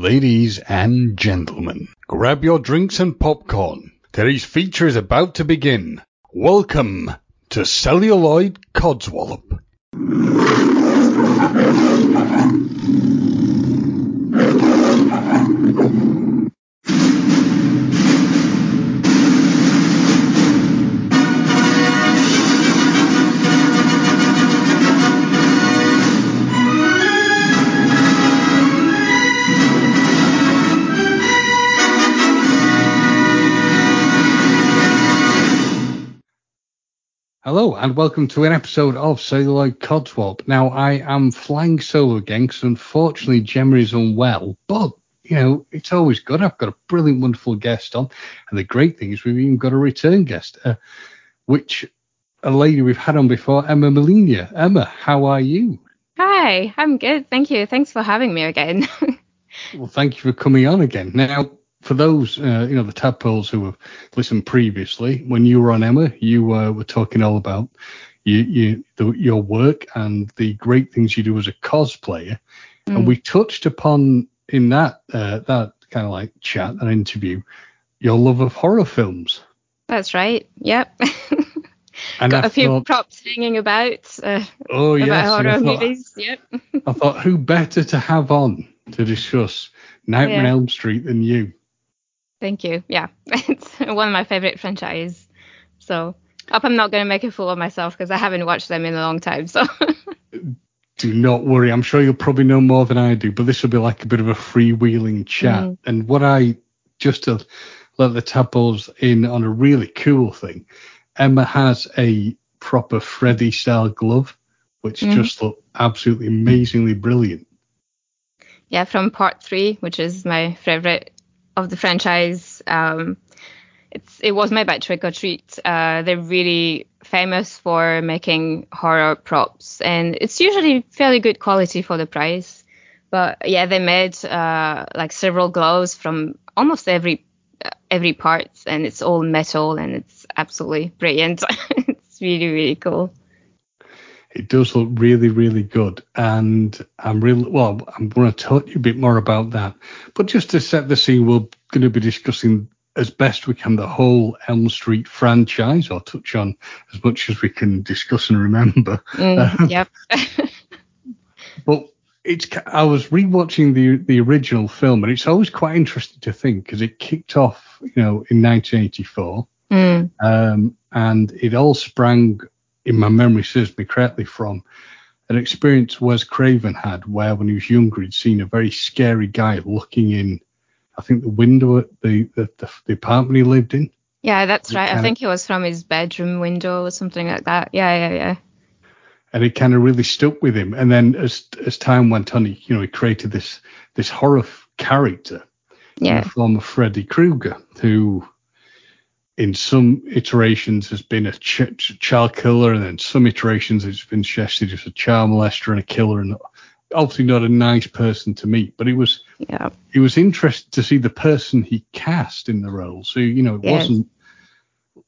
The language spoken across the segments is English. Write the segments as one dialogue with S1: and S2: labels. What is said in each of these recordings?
S1: Ladies and gentlemen, grab your drinks and popcorn. Today's feature is about to begin. Welcome to Celluloid Codswallop. Hello and welcome to an episode of Celluloid Codswallop. Now I am flying solo again because unfortunately Gemma is unwell, but you know it's always good. I've got a brilliant, wonderful guest on, and the great thing is we've even got a return guest, uh, which a lady we've had on before, Emma Meligne. Emma, how are you?
S2: Hi, I'm good. Thank you. Thanks for having me again.
S1: well, thank you for coming on again. Now, for those, uh, you know, the tadpoles who have listened previously, when you were on Emma, you uh, were talking all about you, you the, your work and the great things you do as a cosplayer, mm. and we touched upon in that uh, that kind of like chat and interview your love of horror films.
S2: That's right. Yep. and Got I a few thought, props hanging about. Uh,
S1: oh yes,
S2: about horror
S1: thought,
S2: movies. Yep.
S1: I thought who better to have on to discuss Nightmare yeah. on Elm Street than you?
S2: Thank you. Yeah, it's one of my favorite franchises. So hope I'm not going to make a fool of myself because I haven't watched them in a long time. So.
S1: do not worry. I'm sure you'll probably know more than I do, but this will be like a bit of a freewheeling chat. Mm. And what I just to let the tadpoles in on a really cool thing, Emma has a proper Freddy style glove, which mm. just look absolutely amazingly brilliant.
S2: Yeah, from part three, which is my favorite of the franchise. Um, it's it was made by Trick or Treat. Uh, they're really famous for making horror props, and it's usually fairly good quality for the price. But yeah, they made uh, like several gloves from almost every uh, every part, and it's all metal, and it's absolutely brilliant. it's really really cool.
S1: It does look really, really good. And I'm really, well, I'm going to talk to you a bit more about that. But just to set the scene, we're going to be discussing as best we can the whole Elm Street franchise, or touch on as much as we can discuss and remember.
S2: Mm, yep.
S1: but it's I was rewatching the the original film, and it's always quite interesting to think because it kicked off, you know, in 1984, mm. um, and it all sprang in my memory serves me correctly, from an experience Wes Craven had, where when he was younger, he'd seen a very scary guy looking in, I think, the window at the the, the, the apartment he lived in.
S2: Yeah, that's right. I think it was from his bedroom window or something like that. Yeah, yeah, yeah.
S1: And it kind of really stuck with him. And then as as time went on, he you know he created this this horror character
S2: yeah. in
S1: the form of Freddy Krueger, who in some iterations has been a ch- ch- child killer, and then some iterations it's been suggested as a child molester and a killer, and obviously not a nice person to meet. But it was
S2: yeah.
S1: it was interesting to see the person he cast in the role. So you know it yes. wasn't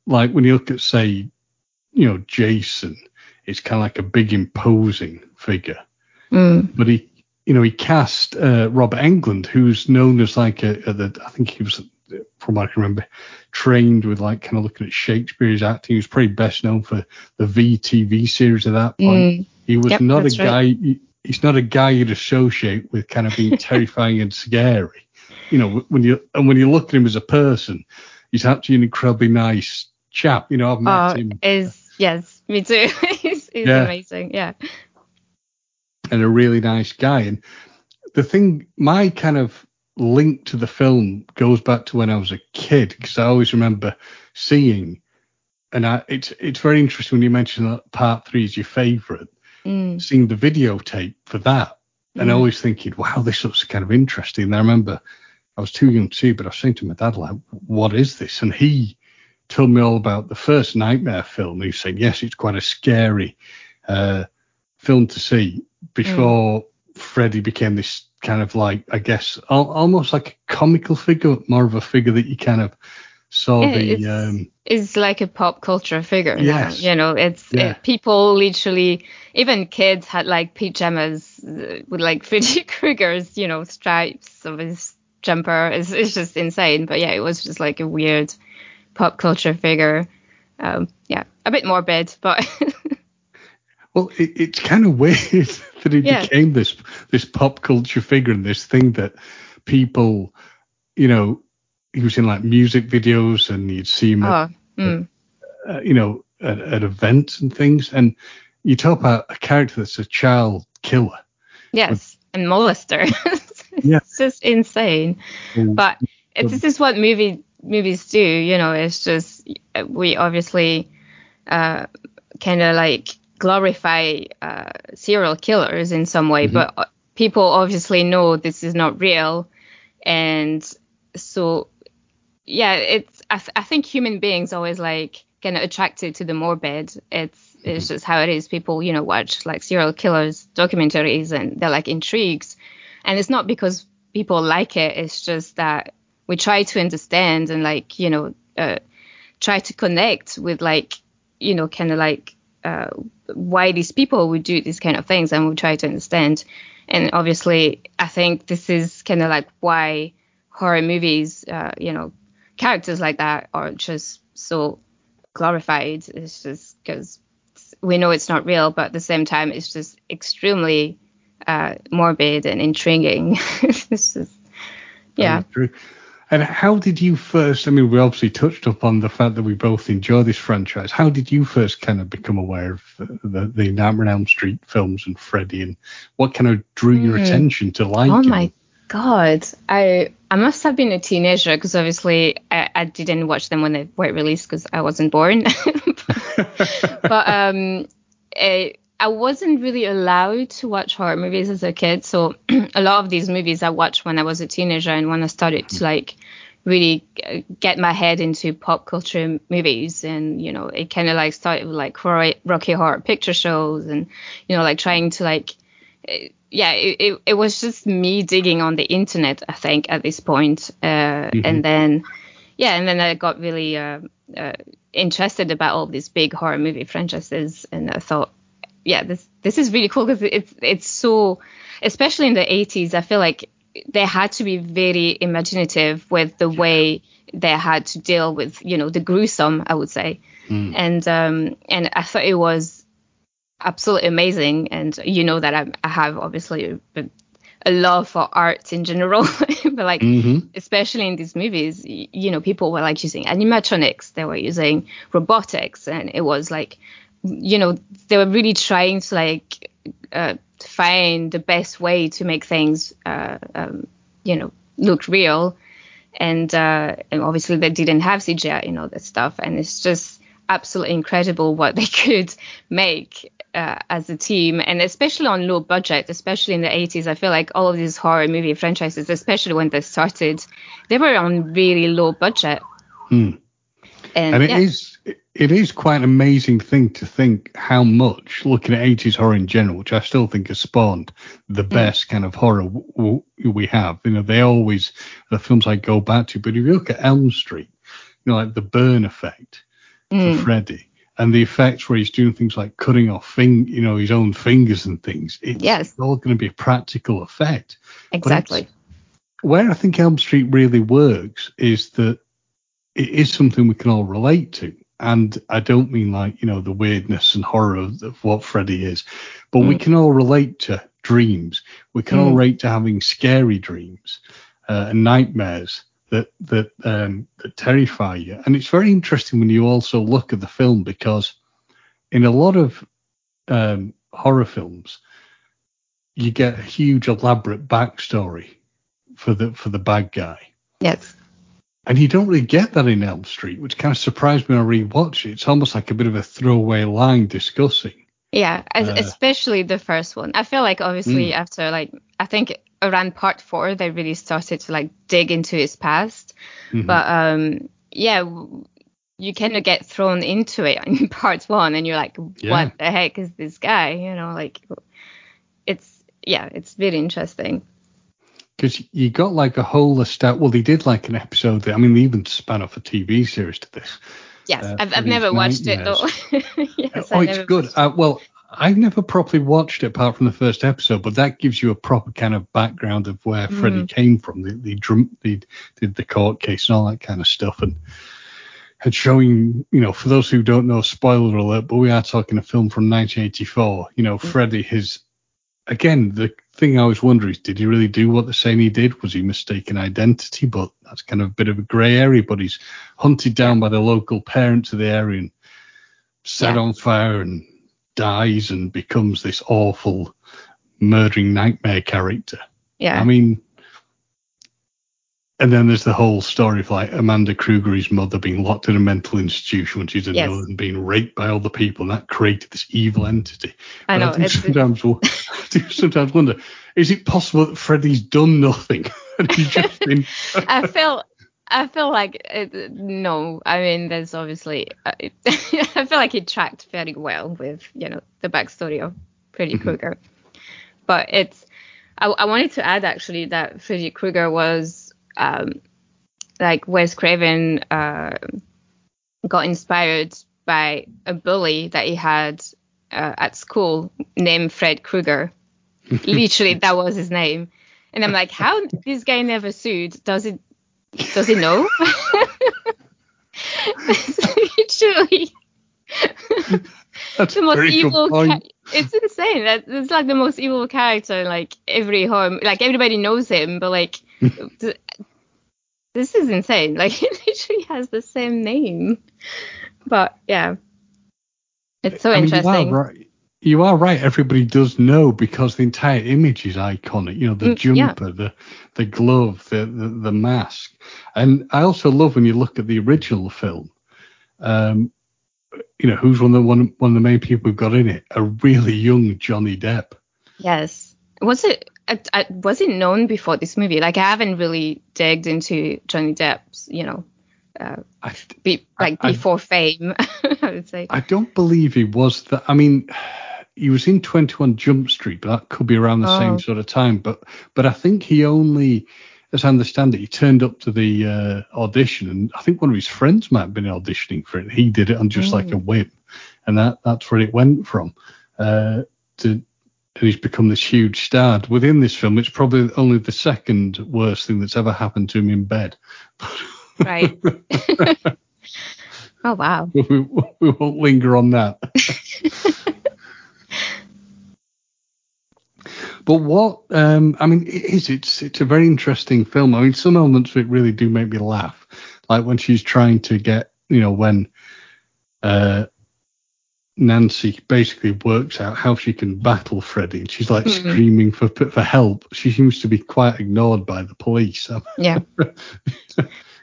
S1: like when you look at say you know Jason, it's kind of like a big imposing figure,
S2: mm.
S1: but he you know he cast uh, Robert Englund, who's known as like a, a the, I think he was from what I can remember, trained with like kind of looking at Shakespeare's acting. He was probably best known for the V TV series at that point. Mm. He was
S2: yep,
S1: not a guy.
S2: Right.
S1: He, he's not a guy you'd associate with kind of being terrifying and scary. You know, when you and when you look at him as a person, he's actually an incredibly nice chap. You know, I've met
S2: oh,
S1: him.
S2: Is yes, me too. he's, he's yeah. amazing. Yeah.
S1: And a really nice guy. And the thing, my kind of link to the film goes back to when I was a kid because I always remember seeing, and I, it's it's very interesting when you mention that part three is your favourite,
S2: mm.
S1: seeing the videotape for that, and mm. always thinking, wow, this looks kind of interesting. And I remember I was too young to see, but I was saying to my dad like, what is this? And he told me all about the first Nightmare film. He said, yes, it's quite a scary uh, film to see before mm. Freddy became this kind of like, I guess, al- almost like a comical figure, more of a figure that you kind of saw the
S2: it's,
S1: um,
S2: it's like a pop culture figure. now, you know, it's
S1: Yeah.
S2: it, people literally, even kids had like pajamas uh, with like Freddy Krueger's, you know, stripes of his jumper. It's, it's just insane. But yeah, it was just like a weird pop culture figure. Um, yeah, a bit morbid, but
S1: Well, it, it's kind of weird that it
S2: Yeah.
S1: became this this pop culture figure and this thing that people, you know, he was in like music videos and you'd see him, at,
S2: oh, mm,
S1: uh, you know, at, at events and things. And you talk about a character that's a child killer.
S2: yes, and molester. it's
S1: Yeah.
S2: just insane.
S1: Well,
S2: but it, this is what movie movies do you know it's just we obviously uh, kind of like glorify uh, serial killers in some way but uh, people obviously know this is not real. And so yeah it's i, th- I think human beings always like kind of attracted to the morbid. It's it's just how it is. People you know watch like serial killers documentaries and they're like intrigues. And it's not because people like it. It's just that we try to understand and like you know uh, try to connect with like you know kind of like uh, why these people would do these kind of things and we try to understand. And obviously i think this is kind of like why horror movies uh, you know characters like that are just so glorified. It's just because we know it's not real but at the same time it's just extremely uh, morbid and intriguing. It's just yeah.
S1: True. And how did you first? I mean, we obviously touched upon the fact that we both enjoy this franchise. How did you first kind of become aware of the, the, Nightmare on Elm Street films and Freddy, and what kind of drew your attention to like?
S2: Oh my god, I I must have been a teenager because obviously I, I didn't watch them when they were released because I wasn't born. but um, eh, I wasn't really allowed to watch horror movies as a kid, so a lot of these movies I watched when I was a teenager and when I started to like really get my head into pop culture movies and you know it kind of like started with like rocky horror picture shows and you know like trying to like uh, yeah it, it, it was just me digging on the internet i think at this point uh, and then yeah and then i got really uh, uh, interested about all these big horror movie franchises and i thought yeah this this is really cool because it's it's so especially in the 80s i feel like they had to be very imaginative with the way they had to deal with you know the gruesome i would say. And um and i thought it was absolutely amazing. And you know that i, I have obviously a, a love for art in general but like
S1: Mhm.
S2: especially in these movies you know people were like using animatronics. They were using robotics. And it was like you know they were really trying to like uh, find the best way to make things uh, um, you know look real and uh, and obviously they didn't have CGI and all that stuff and it's just absolutely incredible what they could make uh, as a team and especially on low budget especially in the 80s I feel like all of these horror movie franchises especially when they started they were on really low budget
S1: Hmm.
S2: and,
S1: And it
S2: yeah.
S1: is it is quite an amazing thing to think how much looking at 80s horror in general, which I still think has spawned the best kind of horror w- w- we have. You know, they always the films I go back to, but if you look at Elm Street, you know, like the burn effect
S2: Mm.
S1: for Freddy. And the effects where he's doing things like cutting off, fing- you know, his own fingers and things. It's
S2: Yes.
S1: all going to be a practical effect.
S2: Exactly
S1: where I think Elm Street really works is that it is something we can all relate to. And I don't mean like, you know, the weirdness and horror of, what Freddy is, but we can all relate to dreams. We can all
S2: Mm.
S1: relate to having scary dreams uh, and nightmares that that um, that terrify you. And it's very interesting when you also look at the film because in a lot of um, horror films, you get a huge elaborate backstory for the for the bad guy.
S2: yes
S1: And you don't really get that in Elm Street, which kind of surprised me when I rewatched it. It's almost like a bit of a throwaway line discussing.
S2: Yeah,
S1: Uh,
S2: especially the first one. I feel like obviously
S1: Mm.
S2: after like I think around part four they really started to like dig into his past.
S1: Mhm.
S2: But um yeah, you kind of get thrown into it in part one, and you're like,
S1: Yeah.
S2: what the heck is this guy? You know, like it's yeah, it's very interesting.
S1: Because you got like a whole list out. Well, they did like an episode. That, I mean, they even span off a TV series to this.
S2: Yes, uh, I've, I've never watched it though.
S1: yes, oh, it's good. Uh, well, I've never properly watched it apart from the first episode, but that gives you a proper kind of background of where mm. Freddy came from, the the, drum, the the the court case and all that kind of stuff, and and showing, you know, for those who don't know, spoiler alert, but we are talking a film from 1984. You know, mm. Freddy, his again, the thing I was wondering is, did he really do what they're saying he did? Was he mistaken identity? But that's kind of a bit of a grey area. But he's hunted down by the local parents of the area and set yeah. on fire and dies and becomes this awful murdering nightmare character.
S2: Yeah.
S1: I mean, and then there's the whole story of like Amanda Krueger, his mother, being locked in a mental institution when she's a yes. and being raped by other people, and that created this evil entity.
S2: I know.
S1: I sometimes, I do sometimes wonder, is it possible that Freddy's done nothing and he's just been?
S2: I feel. I feel like it, no. I mean, there's obviously. Uh, I feel like he tracked very well with you know the backstory of Freddy mm-hmm. Krueger, but it's. I, I wanted to add actually that Freddy Krueger was um, like Wes Craven uh, got inspired by a bully that he had uh, at school named Fred Krueger. Literally, that was his name. And I'm like, how this guy never sued? Does it? Does he know? Literally.
S1: That's the most evil. Ca-
S2: it's insane. That it's like the most evil character in like every home. Like everybody knows him, but like this is insane. Like it literally has the same name. But yeah, it's so I interesting.
S1: Mean, you, are right. you are right. Everybody does know because the entire image is iconic. You know, the mm, jumper, yeah. the the glove, the, the, the mask, and I also love when you look at the original film. Um, you know, who's one of the one one of the main people we've got in it? A really young Johnny Depp.
S2: Yes. Was it I, I wasn't known before this movie. Like I haven't really digged into Johnny Depp's, you know, uh, I, be, like before fame. I would say.
S1: I don't believe he was that. I mean, he was in 21 Jump Street, but that could be around the oh. same sort of time. But but I think he only, as I understand it, he turned up to the uh, audition, and I think one of his friends might have been auditioning for it. He did it on just mm. like a whim, and that that's where it went from. Uh, to and he's become this huge star. Within this film, it's probably only the second worst thing that's ever happened to him in bed.
S2: Right. oh wow.
S1: We, we won't linger on that. but what um, I mean it is it's it's a very interesting film. I mean some elements of it really do make me laugh, like when she's trying to get you know when uh, Nancy basically works out how she can battle Freddy, and she's like mm-hmm. screaming for for help. She seems to be quite ignored by the police.
S2: yeah.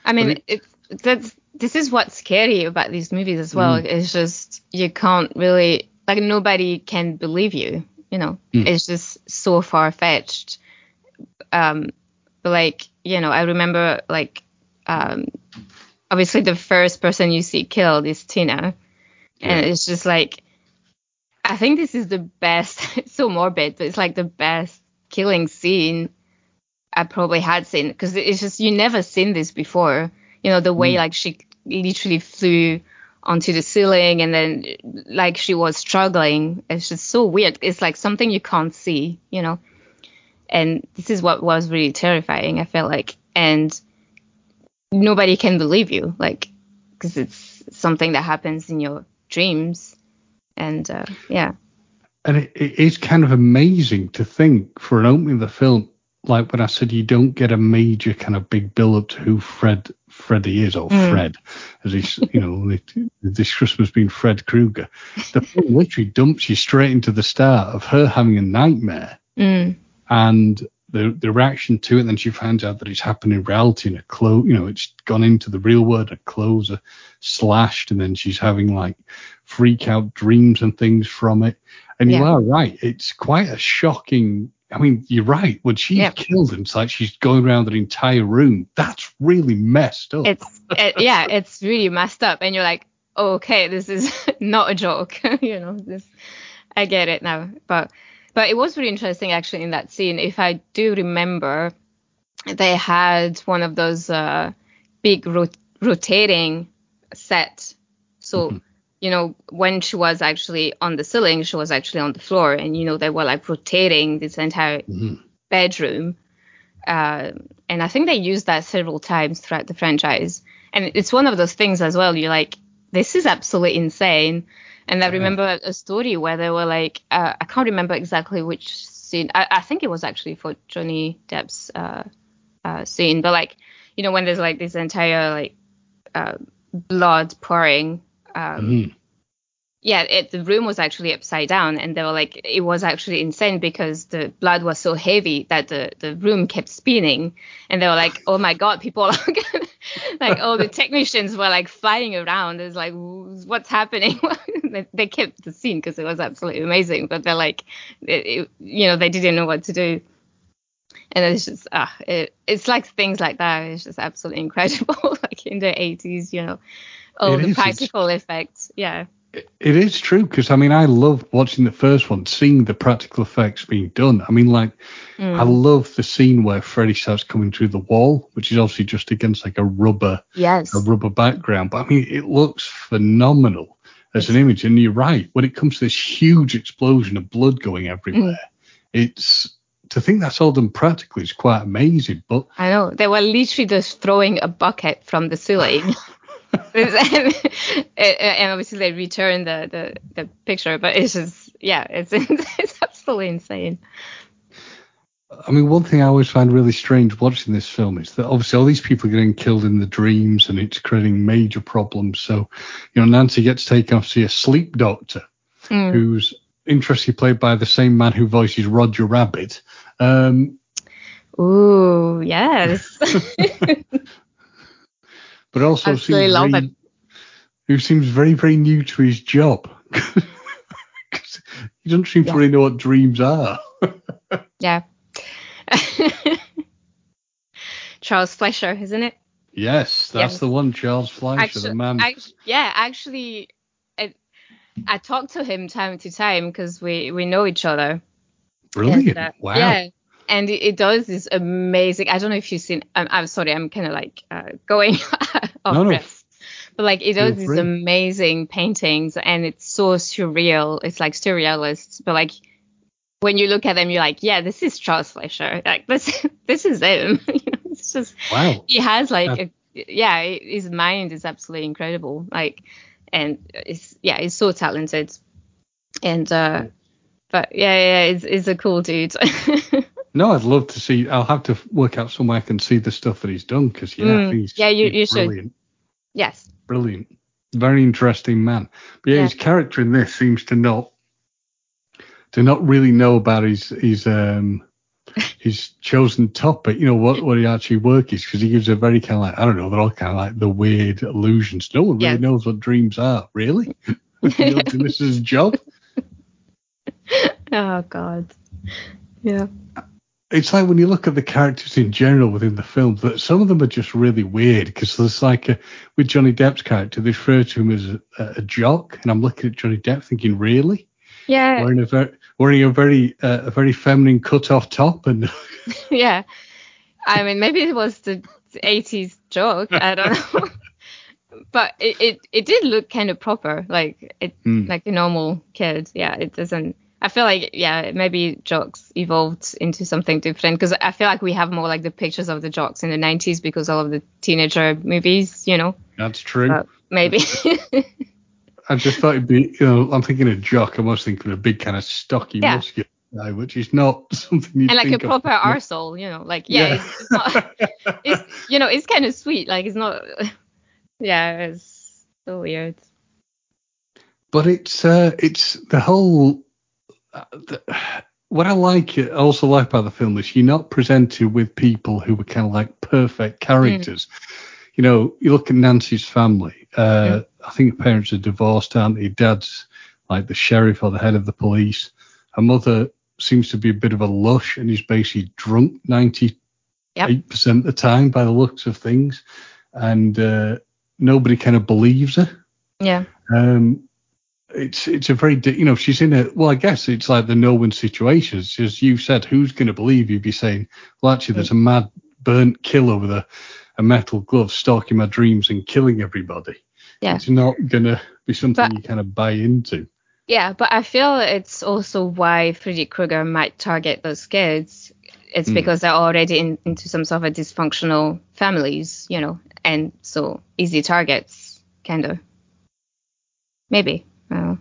S2: I mean, it, that's this is what's scary about these movies as well. Mm. It's just you can't really like nobody can believe you. You know, mm. it's just so far fetched. Um, but like you know, I remember like um, obviously the first person you see killed is Tina and it's just like, I think this is the best. It's so morbid, but it's like the best killing scene I probably had seen because it's just you never seen this before. You know the way mm. like she literally flew onto the ceiling and then like she was struggling. It's just so weird. It's like something you can't see, you know. And this is what was really terrifying. I felt like, and nobody can believe you, like, because it's something that happens in your dreams. And uh, yeah.
S1: And it, it is kind of amazing to think for an opening of the film, like when I said you don't get a major kind of big build up to who Fred Freddy is or mm. Fred, as he's you know this Christmas being Fred Krueger. The film literally dumps you straight into the start of her having a nightmare,
S2: mm.
S1: and the the reaction to it. Then she finds out that it's happened in reality, and a clothes, you know, it's gone into the real world. Her clothes are slashed, and then she's having like freak out dreams and things from it. And yeah. you are right; it's quite a shocking. I mean, you're right. When she yeah. killed him, it's like she's going around the entire room. That's really messed up.
S2: It's it, yeah, it's really messed up, and you're like, oh, okay, this is not a joke. you know, this I get it now, but but it was really interesting actually in that scene. If I do remember, they had one of those uh, big rot- rotating set. So, mm-hmm. you know, when she was actually on the ceiling, she was actually on the floor, and you know they were like rotating this entire mm-hmm. bedroom. Uh, and I think they used that several times throughout the franchise. And it's one of those things as well. You're like, this is absolutely insane. And I remember a story where they were like, uh, I can't remember exactly which scene. I, I, think it was actually for Johnny Depp's uh, uh, scene, but like, you know, when there's like this entire like uh, blood pouring. Um, mm yeah, it, the room was actually upside down, and they were like, it was actually insane because the blood was so heavy that the, the room kept spinning, and they were like, oh my god, people are like, all the technicians were like flying around. It's like, what's happening? they kept the scene because it was absolutely amazing, but they're like, it, it, you know, they didn't know what to do. And it's just, ah, uh, it, it's like things like that. It's just absolutely incredible. like in the 80s, you know, all the practical effects. Yeah.
S1: It is true because I mean I love watching the first one, seeing the practical effects being done. I mean, like mm. I love the scene where Freddy starts coming through the wall, which is obviously just against like a rubber,
S2: yes,
S1: a rubber background. But I mean, it looks phenomenal as it's, an image. And you're right, when it comes to this huge explosion of blood going everywhere, mm. it's to think that's all done practically is quite amazing. But
S2: I know they were literally just throwing a bucket from the ceiling. and obviously they return the, the, the picture, but it's just yeah, it's it's absolutely insane.
S1: I mean, one thing I always find really strange watching this film is that obviously all these people are getting killed in the dreams and it's creating major problems. So, you know, Nancy gets taken off to see a sleep doctor mm. who's interestingly played by the same man who voices Roger Rabbit. Um,
S2: Ooh, yes.
S1: but also seems very, who seems very, very new to his job. he doesn't seem yeah. to really know what dreams are.
S2: yeah. Charles Fleischer, isn't it?
S1: Yes, that's yes. the one, Charles Fleischer,
S2: actually,
S1: the man.
S2: Actually, yeah, actually, I, I talk to him time to time because we, we know each other.
S1: Brilliant. And, uh, wow. Yeah
S2: and it, it, does this amazing. I don't know if you've seen. I'm, I'm sorry, I'm kind of like uh, going off no, no. but like it does these amazing paintings, and it's so surreal. It's like surrealist, but like when you look at them, you're like, yeah, this is Charles Fleischer. Like this, this is him. you know, it's just
S1: wow.
S2: He has like, a, yeah, his mind is absolutely incredible. Like, and it's yeah, he's so talented, and uh, but yeah, yeah, it's, it's a cool dude.
S1: No, I'd love to see. I'll have to work out somewhere I can see the stuff that he's done because yeah, mm, he's
S2: yeah, you,
S1: he's
S2: you brilliant. should. Yes.
S1: Brilliant. Very interesting man. But yeah, yeah, his character in this seems to not to not really know about his his um his chosen topic. You know what what he actually work is because he gives a very kind of like I don't know. They're all kind of like the weird illusions. No one really yes. knows what dreams are. Really, this is his job.
S2: Oh God. Yeah
S1: it's like when you look at the characters in general within the film, that some of them are just really weird because there's like a, with Johnny Depp's character, they refer to him as a, a, jock, and I'm looking at Johnny Depp thinking, really?
S2: Yeah.
S1: Wearing a very wearing a very uh, a very feminine cut off top and.
S2: yeah, I mean maybe it was the 80s joke. I don't know. but it, it, it did look kind of proper, like it mm. like a normal kid. Yeah, it doesn't I feel like yeah, maybe jocks evolved into something different because I feel like we have more like the pictures of the jocks in the 90s because all of the teenager movies, you know.
S1: That's true.
S2: But maybe.
S1: I just thought it'd be, you know, I'm thinking a jock. I was thinking of a big kind of stocky, yeah. muscular guy, which is not something you
S2: and like a proper of. arsehole, you know, like yeah, yeah. It's, it's, not, it's you know, it's kind of sweet. Like it's not, yeah, it's so weird.
S1: But it's uh, it's the whole what I like, I also like about the film is you're not presented with people who were kind of like perfect characters. Mm. You know, you look at Nancy's family. Uh, I think her parents are divorced, aren't they? Dad's like the sheriff or the head of the police. Her mother seems to be a bit of a lush and he's basically drunk 98% yep. of the time by the looks of things. And uh, nobody kind of believes her.
S2: Yeah.
S1: Um, it's it's a very you know she's in a well I guess it's like the no win situation. It's just you said who's going to believe you'd Be saying well actually there's a mad burnt killer with a, a metal glove stalking my dreams and killing everybody.
S2: Yeah.
S1: It's not gonna be something but, you kind of buy into.
S2: Yeah, but I feel it's also why Freddy Krueger might target those kids. It's mm. because they're already in, into some sort of dysfunctional families, you know, and so easy targets, kind of. Maybe. Uh,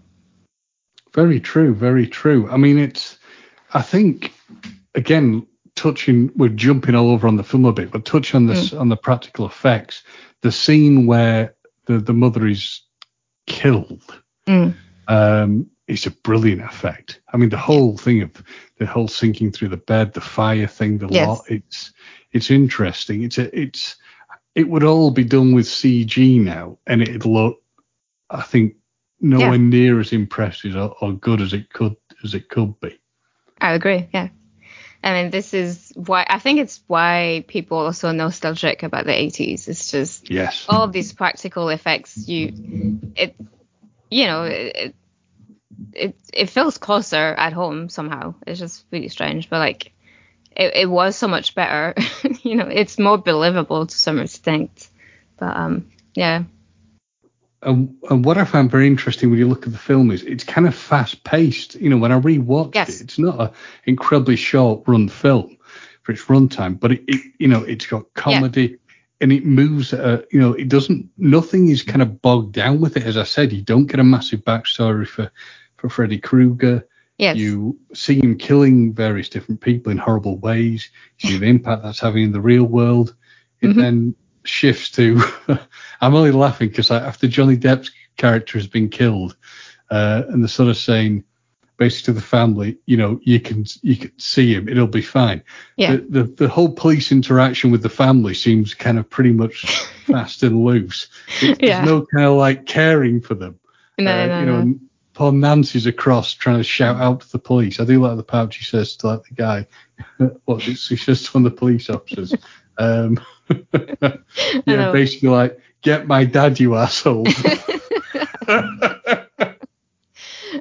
S1: very true, very true. I mean, it's, I think, again, touching, we're jumping all over on the film a bit, but touch on this, mm. on the practical effects. The scene where the, the mother is killed. Mm um, it's a brilliant effect. I mean, the whole thing of the whole sinking through the bed, the fire thing, the yes. lot. It's it's interesting. It's a, it's it would all be done with CG now, and it'd look, I think, nowhere yeah. near as impressive or, or good as it could as it could be.
S2: I agree. Yeah. I mean, this is why I think it's why people are so nostalgic about the 80s. It's just
S1: yes,
S2: all of these practical effects. You, it, you know, it, it it feels closer at home somehow. It's just really strange, but like it, it was so much better. you know, it's more believable to some extent. But um, yeah.
S1: And, and what I found very interesting when you look at the film is it's kind of fast paced. You know, when I rewatched yes. it, it's not an incredibly short run film for its runtime, but it, it you know it's got comedy. Yeah and it moves uh, you know it doesn't nothing is kind of bogged down with it as i said you don't get a massive backstory for for freddy krueger
S2: yes.
S1: you see him killing various different people in horrible ways you see the impact that's having in the real world it mm-hmm. then shifts to i'm only laughing because after johnny depp's character has been killed uh, and the sort of saying basically to the family, you know, you can you can see him, it'll be fine.
S2: Yeah.
S1: The, the, the whole police interaction with the family seems kind of pretty much fast and loose. It, yeah. There's no kind of like caring for them.
S2: No, uh, no,
S1: you know,
S2: no.
S1: Poor Nancy's across trying to shout out to the police. I do like the part she says to like the guy, what she says to one of the police officers. Um, yeah, basically like, get my dad, you asshole.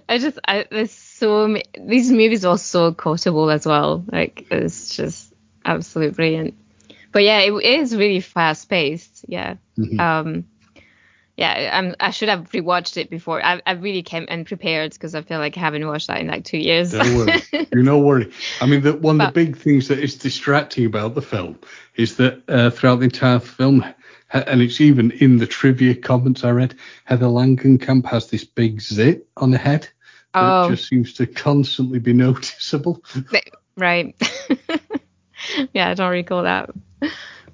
S2: I just, I, there's so these movies are so quotable as well. Like it's just absolutely brilliant. But yeah, it is really fast paced. Yeah. Mm-hmm. Um, yeah, I'm, I should have rewatched it before. I, I really came unprepared because I feel like I haven't watched that in like two years.
S1: Don't worry. You're no worry. I mean, the, one of the big things that is distracting about the film is that uh, throughout the entire film, and it's even in the trivia comments I read, Heather Langenkamp has this big zit on the head. Oh. It just seems to constantly be noticeable.
S2: Right. yeah, I don't recall that.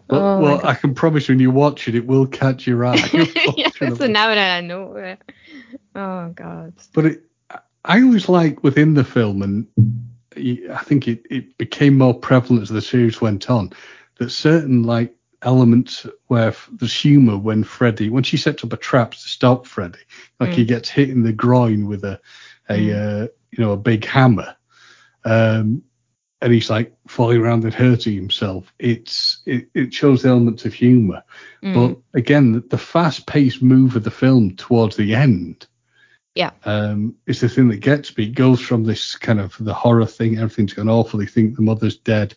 S1: Well, oh well I can promise when you watch it, it will catch your eye.
S2: yeah, so now that I know it. Oh God.
S1: But it, I always like within the film, and I think it, it became more prevalent as the series went on, that certain like elements where there's humor when Freddy, when she sets up a trap to stop Freddy, like mm. he gets hit in the groin with a a mm. uh, you know a big hammer, um, and he's like falling around and hurting himself. It's it, it shows elements of humor, mm. but again, the, the fast-paced move of the film towards the end.
S2: Yeah.
S1: Um, it's the thing that gets me. It goes from this kind of the horror thing, everything's gone awful. You think the mother's dead,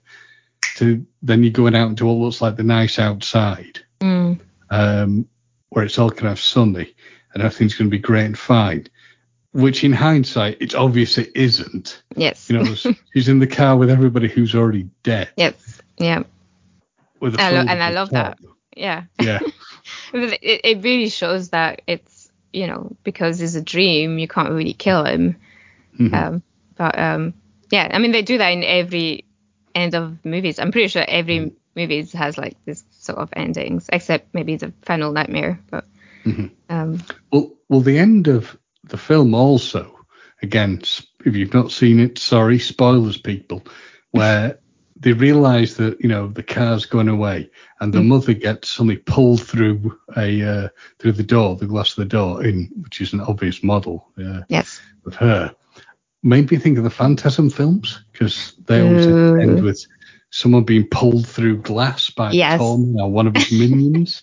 S1: to then you're going out into what looks like the nice outside,
S2: mm.
S1: um, where it's all kind of sunny and everything's going to be great and fine which in hindsight, it's obvious it isn't.
S2: Yes.
S1: You know, she's in the car with everybody who's already dead.
S2: Yes. Yeah.
S1: With a
S2: and, lo- and I love top. that. Yeah.
S1: Yeah.
S2: it, it really shows that it's, you know, because it's a dream, you can't really kill him. Mm-hmm. Um, but um, yeah, I mean, they do that in every end of movies. I'm pretty sure every mm-hmm. movie has like this sort of endings, except maybe the final nightmare. But
S1: mm-hmm. um, well, well, the end of the film also, again, if you've not seen it, sorry, spoilers, people, where they realise that you know the car's going away, and the mm. mother gets suddenly pulled through a uh, through the door, the glass of the door, in which is an obvious model uh,
S2: yes.
S1: of her. Made me think of the Phantasm films because they always uh. end with someone being pulled through glass by yes. Tom or one of his minions.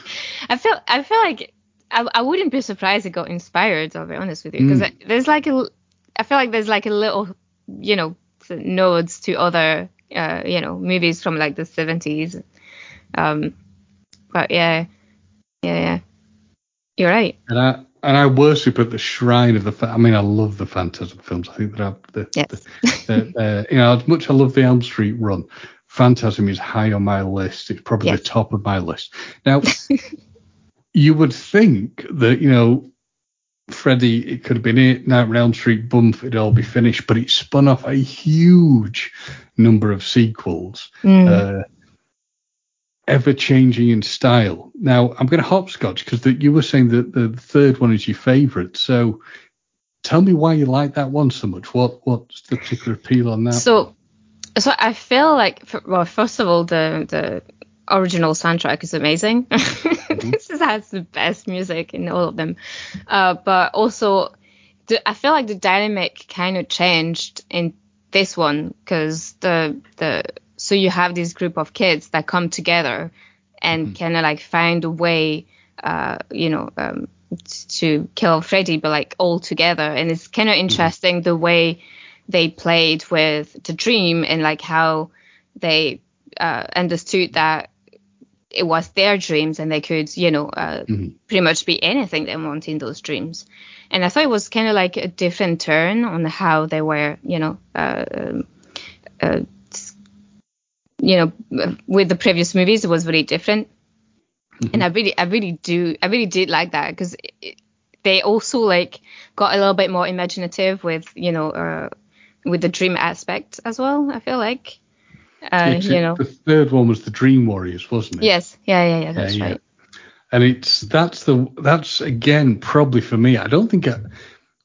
S2: I feel I feel like I, I wouldn't be surprised it got inspired. I'll be honest with you, because mm. there's like a, I feel like there's like a little, you know, nods to other uh, you know, movies from like the 70s. Um, but yeah, yeah, yeah, you're right.
S1: And I and I worship at the shrine of the. Fa- I mean, I love the Phantasm films. I think that the,
S2: yes.
S1: the, the uh, you know as much I love the Elm Street run, Phantasm is high on my list. It's probably yes. the top of my list. Now, you would think that you know Freddy, it could have been it, Nightmare Elm Street, Bump, it'd all be finished, but it spun off a huge number of sequels, mm. uh, ever changing in style. Now, I'm going to hopscotch because you were saying that the third one is your favourite. So tell me why you like that one so much. What What's the particular appeal on that?
S2: So, so I feel like, well, first of all, the the original soundtrack is amazing. Mm-hmm. this has the best music in all of them. Uh, but also, the, I feel like the dynamic kind of changed in this one because the the so you have this group of kids that come together and mm-hmm. kind of like find a way, uh, you know, um, to kill Freddy, but like all together. And it's kind of mm-hmm. interesting mm-hmm. the way they played with the dream and like how they uh, understood that it was their dreams and they could, you know, uh, mm-hmm. pretty much be anything they want in those dreams. And I thought it was kind of like a different turn on how they were, you know, uh, um, uh, you know, with the previous movies, it was very different. Mm-hmm. And I really, I really do, I really did like that because they also like got a little bit more imaginative with, you know, uh, with the dream aspect as well. I feel like. Uh, you know,
S1: the third one was the Dream Warriors, wasn't it?
S2: Yes, yeah, yeah, yeah, that's yeah, right.
S1: Yeah. And it's that's the that's again probably for me. I don't think I,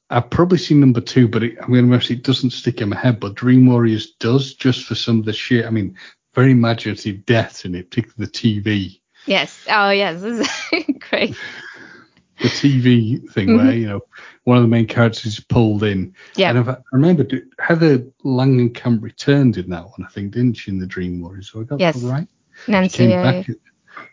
S1: I've probably seen number two, but it, I'm going to say it doesn't stick in my head. But Dream Warriors does just for some of the shit. I mean, very imaginative deaths in it, particularly the TV.
S2: Yes. Oh, yes. This is great.
S1: The TV thing mm-hmm. where you know one of the main characters is pulled in.
S2: Yeah.
S1: And I remember Heather Langenkamp returned in that one, I think, didn't she, in the Dream Warriors? So I got
S2: yes.
S1: that right.
S2: Nancy. Yeah,
S1: yeah.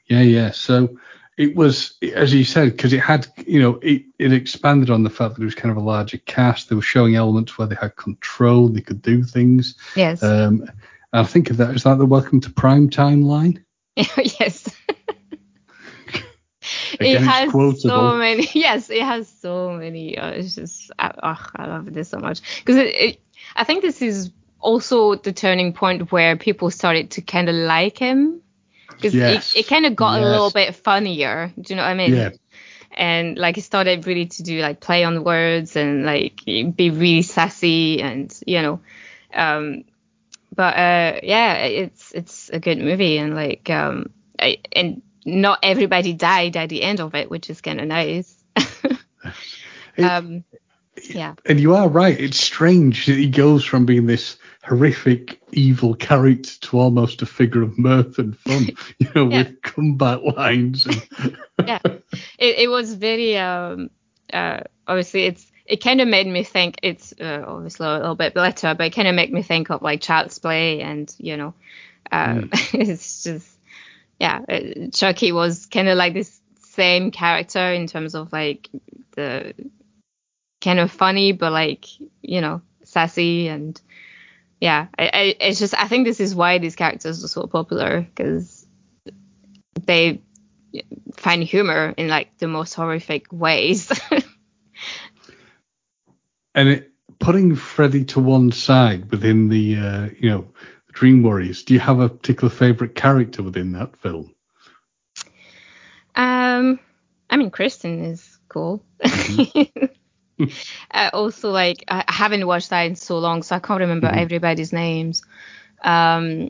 S1: yeah, yeah. So it was, as you said, because it had, you know, it, it expanded on the fact that it was kind of a larger cast. They were showing elements where they had control, they could do things.
S2: Yes.
S1: Um, I think of that. Is that the Welcome to Prime Time line?
S2: yes. Again, it has so many. Yes, it has so many. Uh, it's just, uh, oh, I love this so much because it, it, I think this is also the turning point where people started to kind of like him because yes. it, it kind of got yes. a little bit funnier. Do you know what I mean?
S1: Yeah.
S2: And like he started really to do like play on words and like be really sassy and you know, um, but uh, yeah, it's it's a good movie and like um, I, and not everybody died at the end of it, which is kind of nice. um, yeah.
S1: And you are right. It's strange that he goes from being this horrific, evil character to almost a figure of mirth and fun, you know, yeah. with comeback lines.
S2: And yeah. It, it was very, um, uh, obviously, it's it kind of made me think it's uh, obviously a little bit better, but it kind of made me think of like Child's Play and you know, uh, mm. it's just yeah, uh, Chucky was kind of like this same character in terms of like the kind of funny, but like you know, sassy and yeah, I, I, it's just I think this is why these characters are so popular because they find humor in like the most horrific ways.
S1: and it, putting Freddy to one side within the uh, you know Dream Warriors, do you have a particular favorite character within that film?
S2: Um, I mean, Kristen is cool. Mm-hmm. uh, also, like, I haven't watched that in so long, so I can't remember mm-hmm. everybody's names. Um,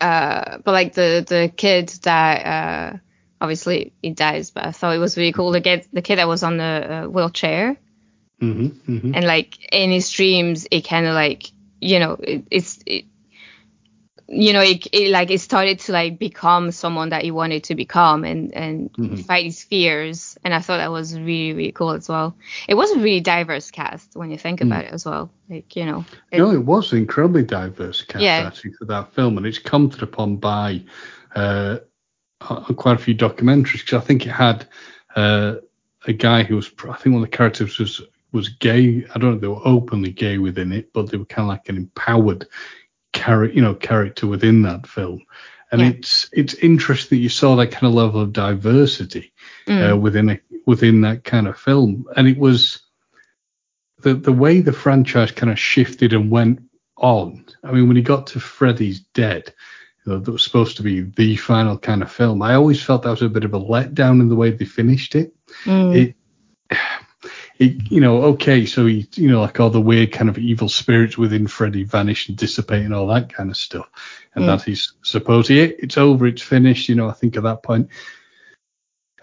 S2: uh, but like the the kid that uh, obviously he dies, but I thought it was really cool. The kid, the kid that was on the uh, wheelchair,
S1: mm-hmm, mm-hmm.
S2: and like in his dreams, it kind of like you know, it, it's, it, you know, it, it, like it started to like become someone that he wanted to become and and mm-hmm. fight his fears. And I thought that was really really cool as well. It was a really diverse cast when you think mm. about it as well. Like you know.
S1: It, no, it was incredibly diverse cast yeah. actually for that film, and it's commented upon by uh, quite a few documentaries because I think it had uh, a guy who was I think one of the characters was was gay. I don't know if they were openly gay within it, but they were kind of like an empowered character, you know, character within that film. And yeah. it's it's interesting that you saw that kind of level of diversity mm. uh, within a, within that kind of film, and it was the the way the franchise kind of shifted and went on. I mean, when he got to Freddy's Dead, you know, that was supposed to be the final kind of film. I always felt that was a bit of a letdown in the way they finished it. Mm. It, it, you know, okay, so he, you know, like all the weird kind of evil spirits within Freddy vanish and dissipate and all that kind of stuff, and mm. that he's supposedly it, it's over, it's finished. You know, I think at that point,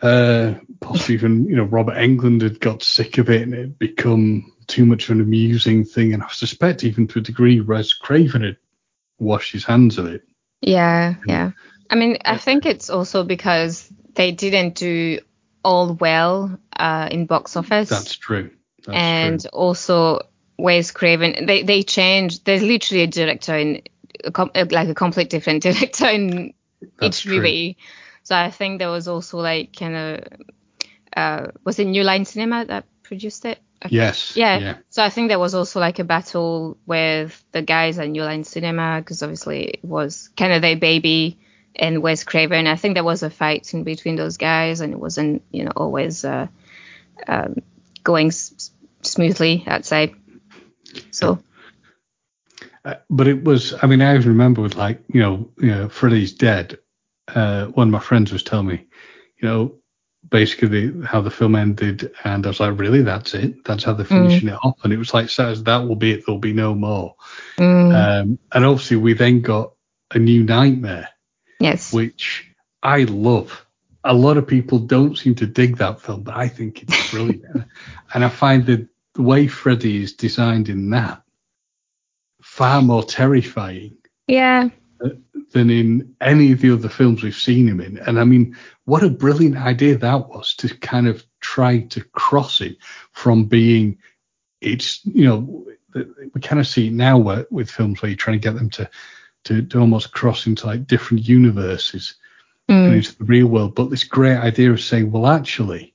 S1: uh, possibly even you know Robert Englund had got sick of it and it had become too much of an amusing thing, and I suspect even to a degree, Wes Craven had washed his hands of it.
S2: Yeah, yeah. I mean, I think it's also because they didn't do all well uh, in box office.
S1: That's true. That's
S2: and
S1: true.
S2: also Wes Craven, they they changed. There's literally a director in a com- like a complete different director in That's each true. movie. So I think there was also like kind of uh, was it New Line Cinema that produced it?
S1: Yes.
S2: Yeah. yeah. So I think there was also like a battle with the guys at New Line Cinema because obviously it was kind of their baby and Wes Craven. I think there was a fight in between those guys, and it wasn't you know always uh, um, going s- smoothly. I'd say. So.
S1: Uh, but it was. I mean, I remember with like you know, you know, Freddy's dead. Uh, one of my friends was telling me, you know, basically how the film ended, and I was like, really, that's it? That's how they're finishing mm. it off? And it was like, says that will be it. There'll be no more. Mm. Um, and obviously, we then got a new nightmare.
S2: Yes.
S1: Which I love. A lot of people don't seem to dig that film, but I think it's brilliant. and I find that the way Freddy is designed in that far more terrifying.
S2: Yeah
S1: than in any of the other films we've seen him in. And I mean, what a brilliant idea that was to kind of try to cross it from being, it's, you know, we kind of see it now where, with films where you're trying to get them to, to, to almost cross into like different universes mm. and into the real world. But this great idea of saying, well, actually,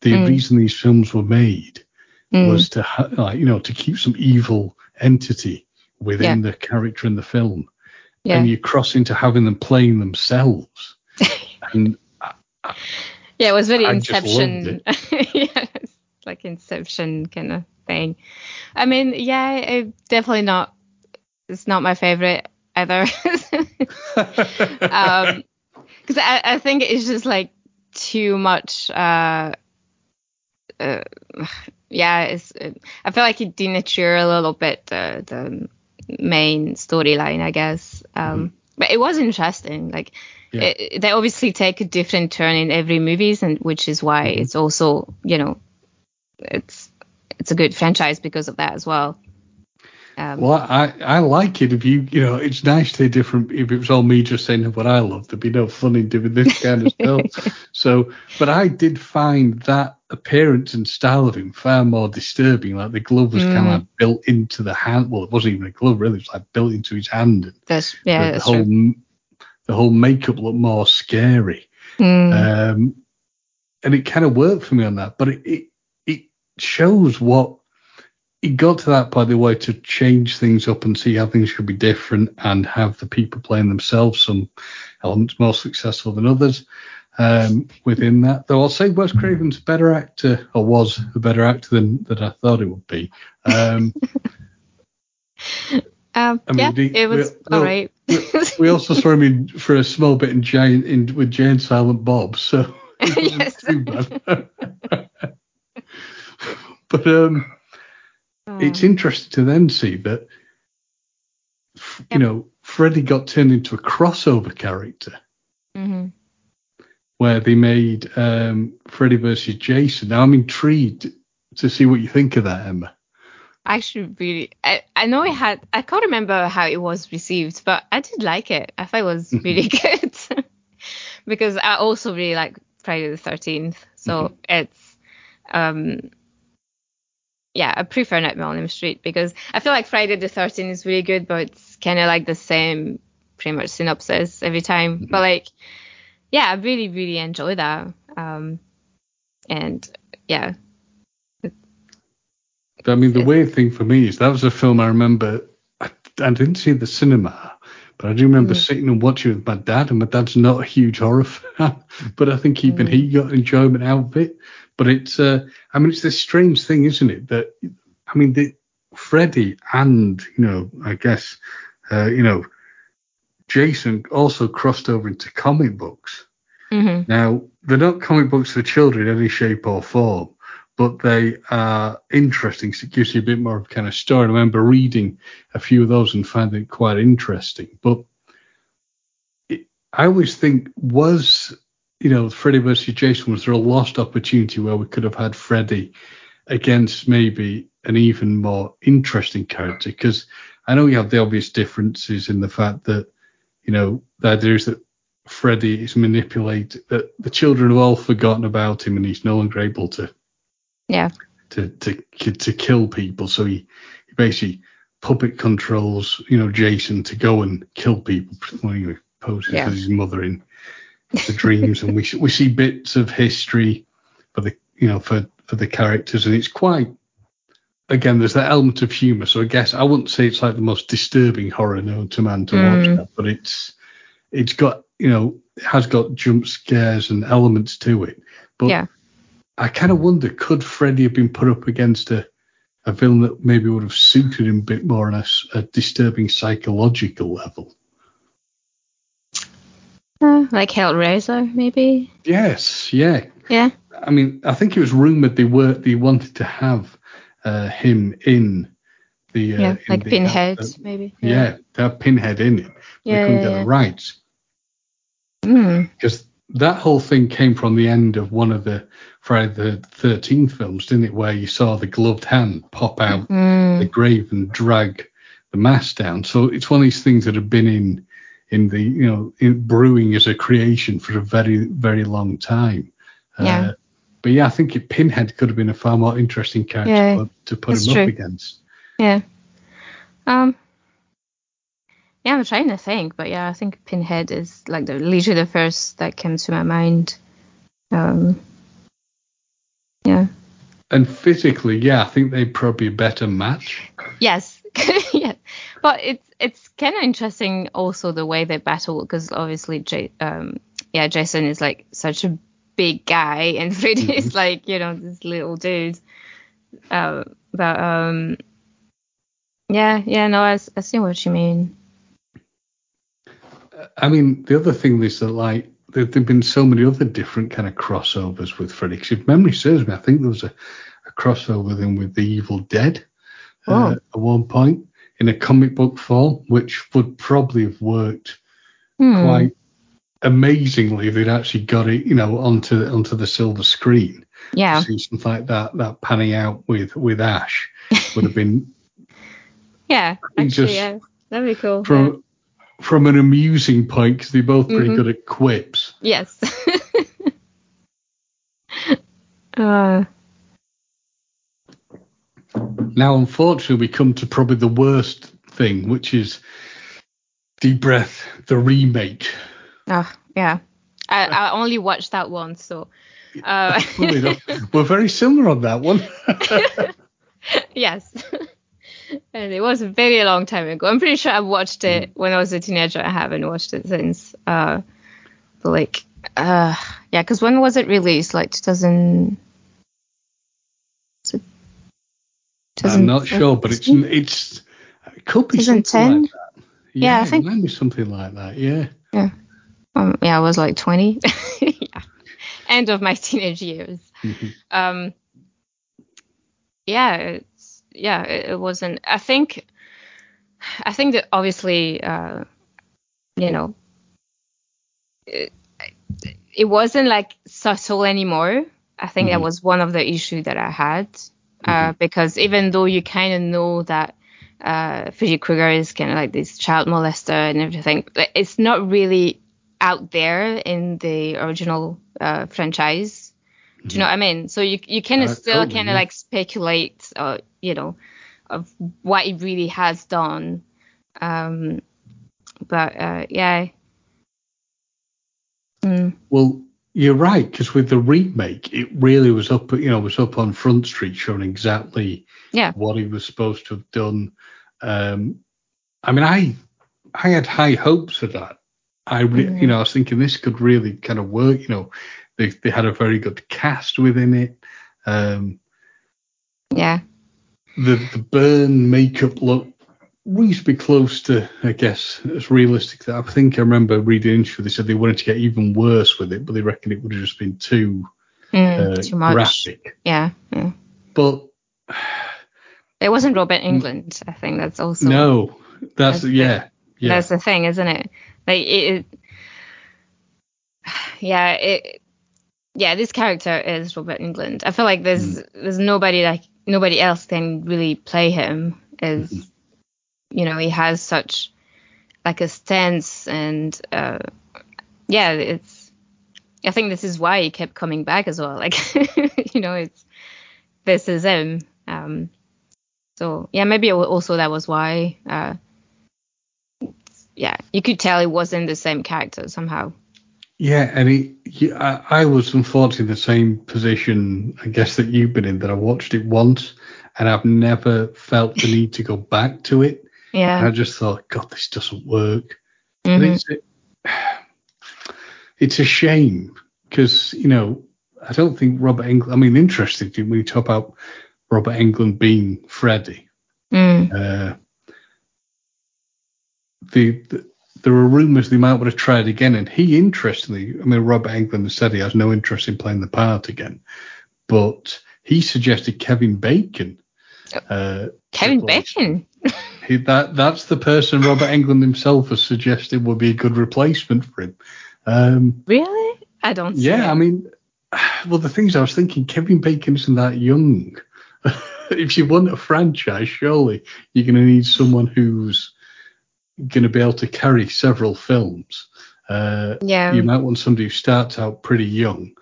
S1: the mm. reason these films were made mm. was to, like, you know, to keep some evil entity within yeah. the character in the film yeah. and you cross into having them playing themselves. and I,
S2: yeah, it was very I Inception. yeah, like Inception kind of thing. I mean, yeah, it, definitely not. It's not my favorite either. um, because I, I think it's just like too much. Uh, uh, yeah, it's. I feel like it denatured a little bit the the main storyline, I guess. Um, mm-hmm. But it was interesting. Like yeah. it, they obviously take a different turn in every movies, and which is why mm-hmm. it's also you know it's it's a good franchise because of that as well.
S1: Um, well, I, I like it if you you know it's nice to hear different if it was all me just saying what I love there'd be no fun in doing this kind of stuff. So, but I did find that appearance and style of him far more disturbing. Like the glove was mm. kind of built into the hand. Well, it wasn't even a glove really. It was like built into his hand.
S2: That's yeah.
S1: The,
S2: that's
S1: whole
S2: true.
S1: the whole makeup looked more scary.
S2: Mm.
S1: Um, and it kind of worked for me on that. But it, it it shows what it got to that point the way to change things up and see how things could be different and have the people playing themselves some elements more successful than others um, within that. Though I'll say Wes Craven's a better actor, or was a better actor than that I thought it would be. Um,
S2: um I mean, yeah, it was we, all right.
S1: we, we, also saw him in, for a small bit in Jane in, with Jay and Silent Bob, so
S2: yes. too
S1: bad. but um it's hmm. interesting to then see that, you know, Freddy got turned into a crossover character.
S2: Mm-hmm.
S1: Where they made um, Freddy versus Jason. Now I'm intrigued to see what you think of that, Emma.
S2: I actually really, I, I know it had, I can't remember how it was received, but I did like it. I thought it was mm-hmm. really good because I also really like Friday the 13th. So mm-hmm. it's, um, yeah, I prefer Nightmare on Elm Street because I feel like Friday the 13th is really good, but it's kind of like the same pretty much synopsis every time. Mm-hmm. But like, yeah, I really, really enjoy that. Um, and yeah.
S1: I mean, the weird thing for me is that was a film I remember. I, I didn't see the cinema, but I do remember mm. sitting and watching with my dad, and my dad's not a huge horror fan, but I think even mm. he got enjoyment out of it. But it's, uh, I mean, it's this strange thing, isn't it? That I mean, the Freddy and you know, I guess, uh, you know, Jason also crossed over into comic books.
S2: Mm-hmm.
S1: Now, they're not comic books for children in any shape or form, but they are interesting. So it gives you a bit more of kind of story. I remember reading a few of those and finding it quite interesting. But it, I always think, was, you know, Freddy versus Jason, was there a lost opportunity where we could have had Freddy against maybe an even more interesting character? Because I know you have the obvious differences in the fact that, you know, the idea is that Freddy is manipulated, that the children have all forgotten about him and he's no longer able to
S2: yeah
S1: to to to kill people. So he, he basically puppet controls you know Jason to go and kill people when poses yeah. as his mother in the dreams, and we we see bits of history for the you know for for the characters, and it's quite again, there's that element of humour. So I guess I wouldn't say it's like the most disturbing horror known to man to mm. watch that, but it's it's got you know it has got jump scares and elements to it. But
S2: yeah.
S1: I kind of wonder, could Freddy have been put up against a, a villain that maybe would have suited him a bit more on a, a disturbing psychological level?
S2: Uh, like Hellraiser, maybe.
S1: Yes, yeah.
S2: Yeah.
S1: I mean, I think it was rumored they were they wanted to have uh, him in the
S2: uh, yeah, like the, Pinhead, maybe.
S1: Yeah. yeah, to have Pinhead in it.
S2: Yeah,
S1: they couldn't
S2: yeah,
S1: get
S2: yeah.
S1: the rights
S2: because
S1: mm. that whole thing came from the end of one of the Friday the 13th films, didn't it? Where you saw the gloved hand pop out
S2: mm.
S1: the grave and drag the mask down. So it's one of these things that have been in in the you know in brewing as a creation for a very very long time.
S2: Yeah. Uh,
S1: but yeah, I think Pinhead could have been a far more interesting character yeah, to put him true. up against.
S2: Yeah. Um. Yeah, I'm trying to think, but yeah, I think Pinhead is like the literally the first that came to my mind. Um. Yeah.
S1: And physically, yeah, I think they'd probably a better match.
S2: Yes. yeah. But it's it's kind of interesting also the way they battle because obviously, J- um, yeah, Jason is like such a big guy and Freddy mm-hmm. is like you know this little dude. Uh, but um, yeah, yeah, no, I, I see what you mean.
S1: I mean, the other thing is that like there have been so many other different kind of crossovers with Freddy. Because if memory serves me, I think there was a, a crossover then with The Evil Dead oh. uh, at one point in a comic book form, which would probably have worked
S2: hmm.
S1: quite amazingly if they'd actually got it, you know, onto onto the silver screen.
S2: Yeah.
S1: To see something like that, that panning out with with Ash would have been.
S2: yeah, actually, just, yeah, that'd be cool.
S1: From,
S2: yeah
S1: from an amusing point because they're both pretty mm-hmm. good at quips.
S2: Yes. uh.
S1: Now, unfortunately, we come to probably the worst thing, which is Deep Breath, the remake.
S2: Oh, yeah. I, I only watched that once, so. Uh.
S1: We're very similar on that one.
S2: yes and it was a very long time ago. I'm pretty sure I watched it mm. when I was a teenager. I haven't watched it since. Uh, but like, uh, yeah, because when was it released? Like 2000.
S1: I'm not sure, but it's it's it could be something like that.
S2: Yeah, yeah I think
S1: maybe something like that. Yeah.
S2: Yeah. Um, yeah, I was like 20. yeah. End of my teenage years.
S1: Mm-hmm.
S2: Um. Yeah, it's yeah, it, it, wasn't. I think, I think that obviously, uh, you know, it, it wasn't like subtle anymore. I think mm-hmm. that was one of the issues that I had uh, mm-hmm. because even though you kind of know that uh, Freddy Krueger is kind of like this child molester and everything, it's not really out there in the original uh, franchise. Do you know what I mean? So you you kind of uh, still totally, kind of yeah. like speculate, or you know, of what he really has done. Um, but uh, yeah. Mm.
S1: Well, you're right because with the remake, it really was up, you know, was up on Front Street showing exactly
S2: yeah.
S1: what he was supposed to have done. Um, I mean, I I had high hopes for that. I re- mm-hmm. you know I was thinking this could really kind of work. You know, they they had a very good cast within it. Um,
S2: yeah.
S1: The the burn makeup looked reasonably close to, I guess, it's realistic. That I think I remember reading an interview. They said they wanted to get even worse with it, but they reckon it would have just been too
S2: mm, uh, too much.
S1: graphic.
S2: Yeah, yeah.
S1: But
S2: it wasn't Robert Englund. I think that's also
S1: no. That's, that's yeah,
S2: yeah. That's the thing, isn't it? Like it. Yeah, it. Yeah, this character is Robert Englund. I feel like there's mm. there's nobody like nobody else can really play him as mm-hmm you know he has such like a stance and uh, yeah it's i think this is why he kept coming back as well. Like you know it's this is him. Um so yeah maybe also that was why uh yeah you could tell it wasn't the same character somehow.
S1: Yeah and he, I, I was unfortunately in the same position i guess that you've been in that i watched it once and i've never felt the need to go back to it
S2: yeah.
S1: And I just thought, God, this doesn't work. Mm-hmm. It's, it, it's a shame because, you know, I don't think Robert Englund, I mean, interestingly, when you talk about Robert Englund being Freddy,
S2: mm.
S1: uh, the, the, there are rumours they might want to try it again. And he, interestingly, I mean, Robert Englund said he has no interest in playing the part again, but he suggested Kevin Bacon. Uh,
S2: Kevin Bacon?
S1: He, that that's the person Robert Englund himself has suggested would be a good replacement for him. Um,
S2: really? I don't.
S1: Yeah, I mean, well, the things I was thinking, Kevin Bacon isn't that young. if you want a franchise, surely you're going to need someone who's going to be able to carry several films. Uh,
S2: yeah.
S1: You might want somebody who starts out pretty young,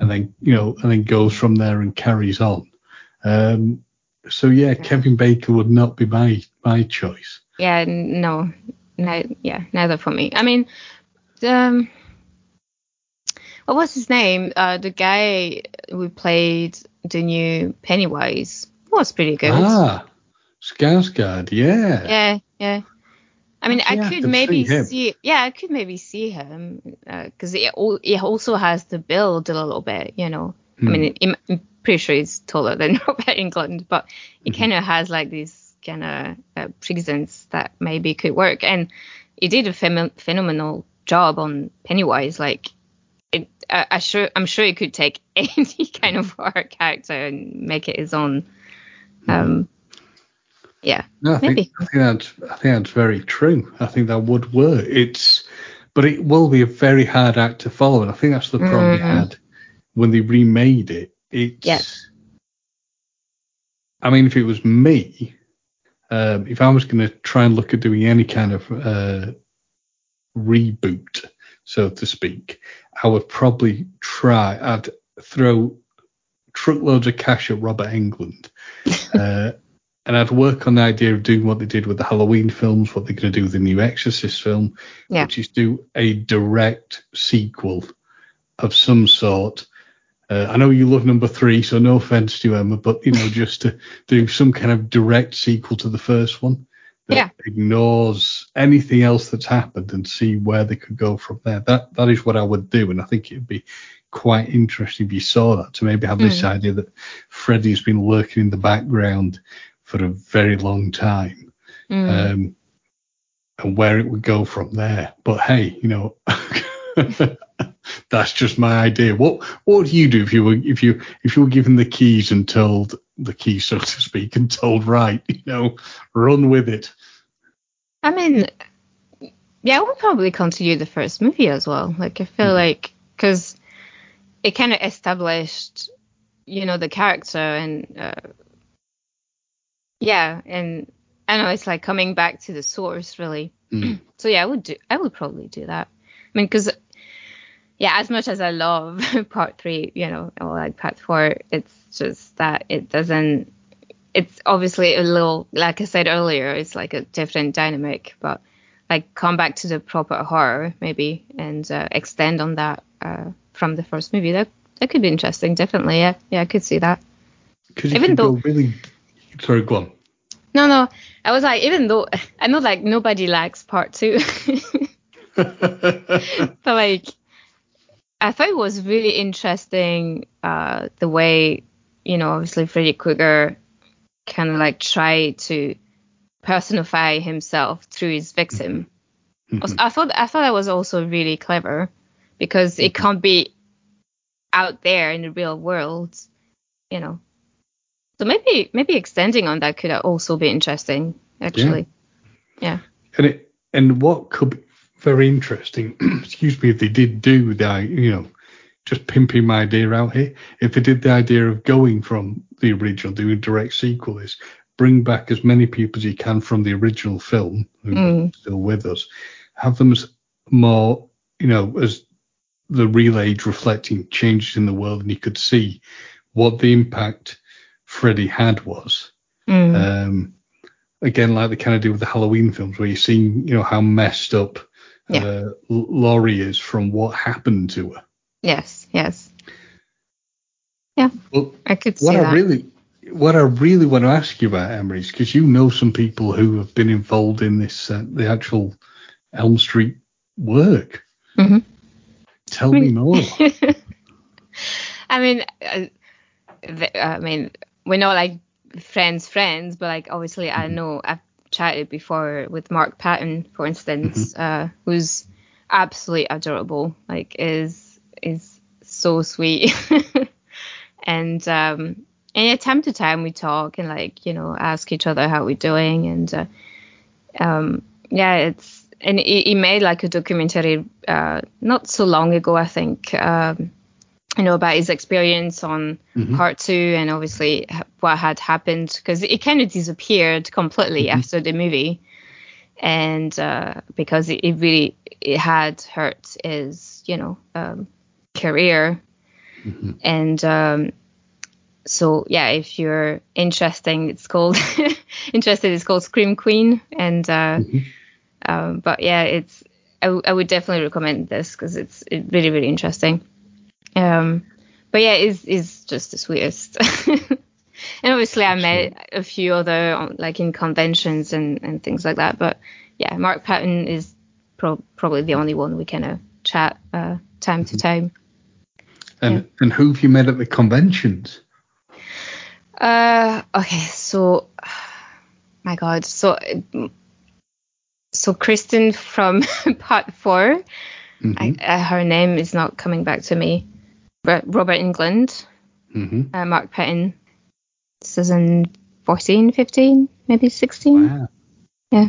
S1: and then you know, and then goes from there and carries on. Um, so yeah, Kevin Bacon would not be my my choice.
S2: Yeah, no, no, yeah, neither for me. I mean, um, what was his name? Uh, the guy who played the new Pennywise was pretty good.
S1: Ah, Skarsgård, yeah.
S2: Yeah, yeah. I mean, I could maybe see, see, yeah, I could maybe see him because uh, it, it also has the build a little bit, you know. Hmm. I mean, it, pretty sure he's taller than Robert Englund, but he mm-hmm. kind of has like this kind of uh, presence that maybe could work. And he did a phenomenal job on Pennywise. Like, it, I, I sure I'm sure he could take any kind of horror character and make it his own. Um, yeah,
S1: no, I maybe. Think, I think that's I think that's very true. I think that would work. It's, but it will be a very hard act to follow, and I think that's the problem mm. they had when they remade it it's.
S2: Yeah.
S1: I mean, if it was me, um, if I was going to try and look at doing any kind of uh, reboot, so to speak, I would probably try. I'd throw truckloads of cash at Robert Englund. uh, and I'd work on the idea of doing what they did with the Halloween films, what they're going to do with the new Exorcist film,
S2: yeah.
S1: which is do a direct sequel of some sort uh, I know you love number three, so no offense to Emma, but you know, just to do some kind of direct sequel to the first one
S2: that yeah.
S1: ignores anything else that's happened and see where they could go from there. That that is what I would do, and I think it'd be quite interesting if you saw that to maybe have mm. this hmm. idea that Freddy's been lurking in the background for a very long time.
S2: Mm. Um,
S1: and where it would go from there. But hey, you know, that's just my idea. What what would you do if you were if you if you were given the keys and told the key, so to speak, and told right, you know, run with it?
S2: I mean, yeah, I would probably continue the first movie as well. Like I feel mm. like because it kind of established, you know, the character and uh, yeah, and I know it's like coming back to the source really. Mm. so yeah, I would do. I would probably do that. I mean, because yeah, as much as I love part three, you know, or like part four, it's just that it doesn't. It's obviously a little, like I said earlier, it's like a different dynamic, but like come back to the proper horror maybe and uh, extend on that uh, from the first movie. That that could be interesting, definitely. Yeah, yeah, I could see that.
S1: Because even though really, sorry, go on.
S2: No, no. I was like, even though I know like nobody likes part two, but like I thought it was really interesting uh, the way you know obviously Freddy Krueger kind of like tried to personify himself through his victim. Mm-hmm. I thought I thought that was also really clever because it mm-hmm. can't be out there in the real world, you know. So maybe maybe extending on that could also be interesting, actually. Yeah. yeah.
S1: And it and what could very interesting, excuse me, if they did do the you know just pimping my idea out here. If they did the idea of going from the original, doing direct sequel, is bring back as many people as you can from the original film who mm. are still with us, have them as more, you know, as the real age reflecting changes in the world, and you could see what the impact Freddy had was. Mm. Um, again, like they kind of do with the Halloween films, where you're seeing, you know, how messed up yeah. uh, Laurie is from what happened to her.
S2: Yes, yes. Yeah, well, I could see
S1: what
S2: that.
S1: I really, what I really want to ask you about Emery is because you know some people who have been involved in this, uh, the actual Elm Street work. Mm-hmm. Tell me more.
S2: I mean, uh, I mean, we're not like friends, friends, but like obviously mm-hmm. I know I've chatted before with Mark Patton, for instance, mm-hmm. uh, who's absolutely adorable. Like is is so sweet. and um, and time to time we talk and like you know ask each other how we're doing and uh, um, yeah, it's and he, he, made like a documentary uh, not so long ago, I think. Um, you know about his experience on mm-hmm. part two and obviously what had happened because it kind of disappeared completely mm-hmm. after the movie and uh, because it, it, really it had hurt his you know um, career. Mm-hmm. And um, so yeah, if you're interesting, it's called interested. It's called Scream Queen, and uh, mm-hmm. um, but yeah, it's I, w- I would definitely recommend this because it's it really really interesting. Um, but yeah, it's is just the sweetest. and obviously, I met a few other um, like in conventions and and things like that. But yeah, Mark Patton is pro- probably the only one we kind of chat uh, time mm-hmm. to time.
S1: And yeah. and who have you met at the conventions?
S2: Uh, okay, so my God, so so Kristen from part 4 mm-hmm. I, uh, her name is not coming back to me. Robert Englund, mm-hmm. uh, Mark Patton. This is in 14, 15, maybe 16. Wow. Yeah.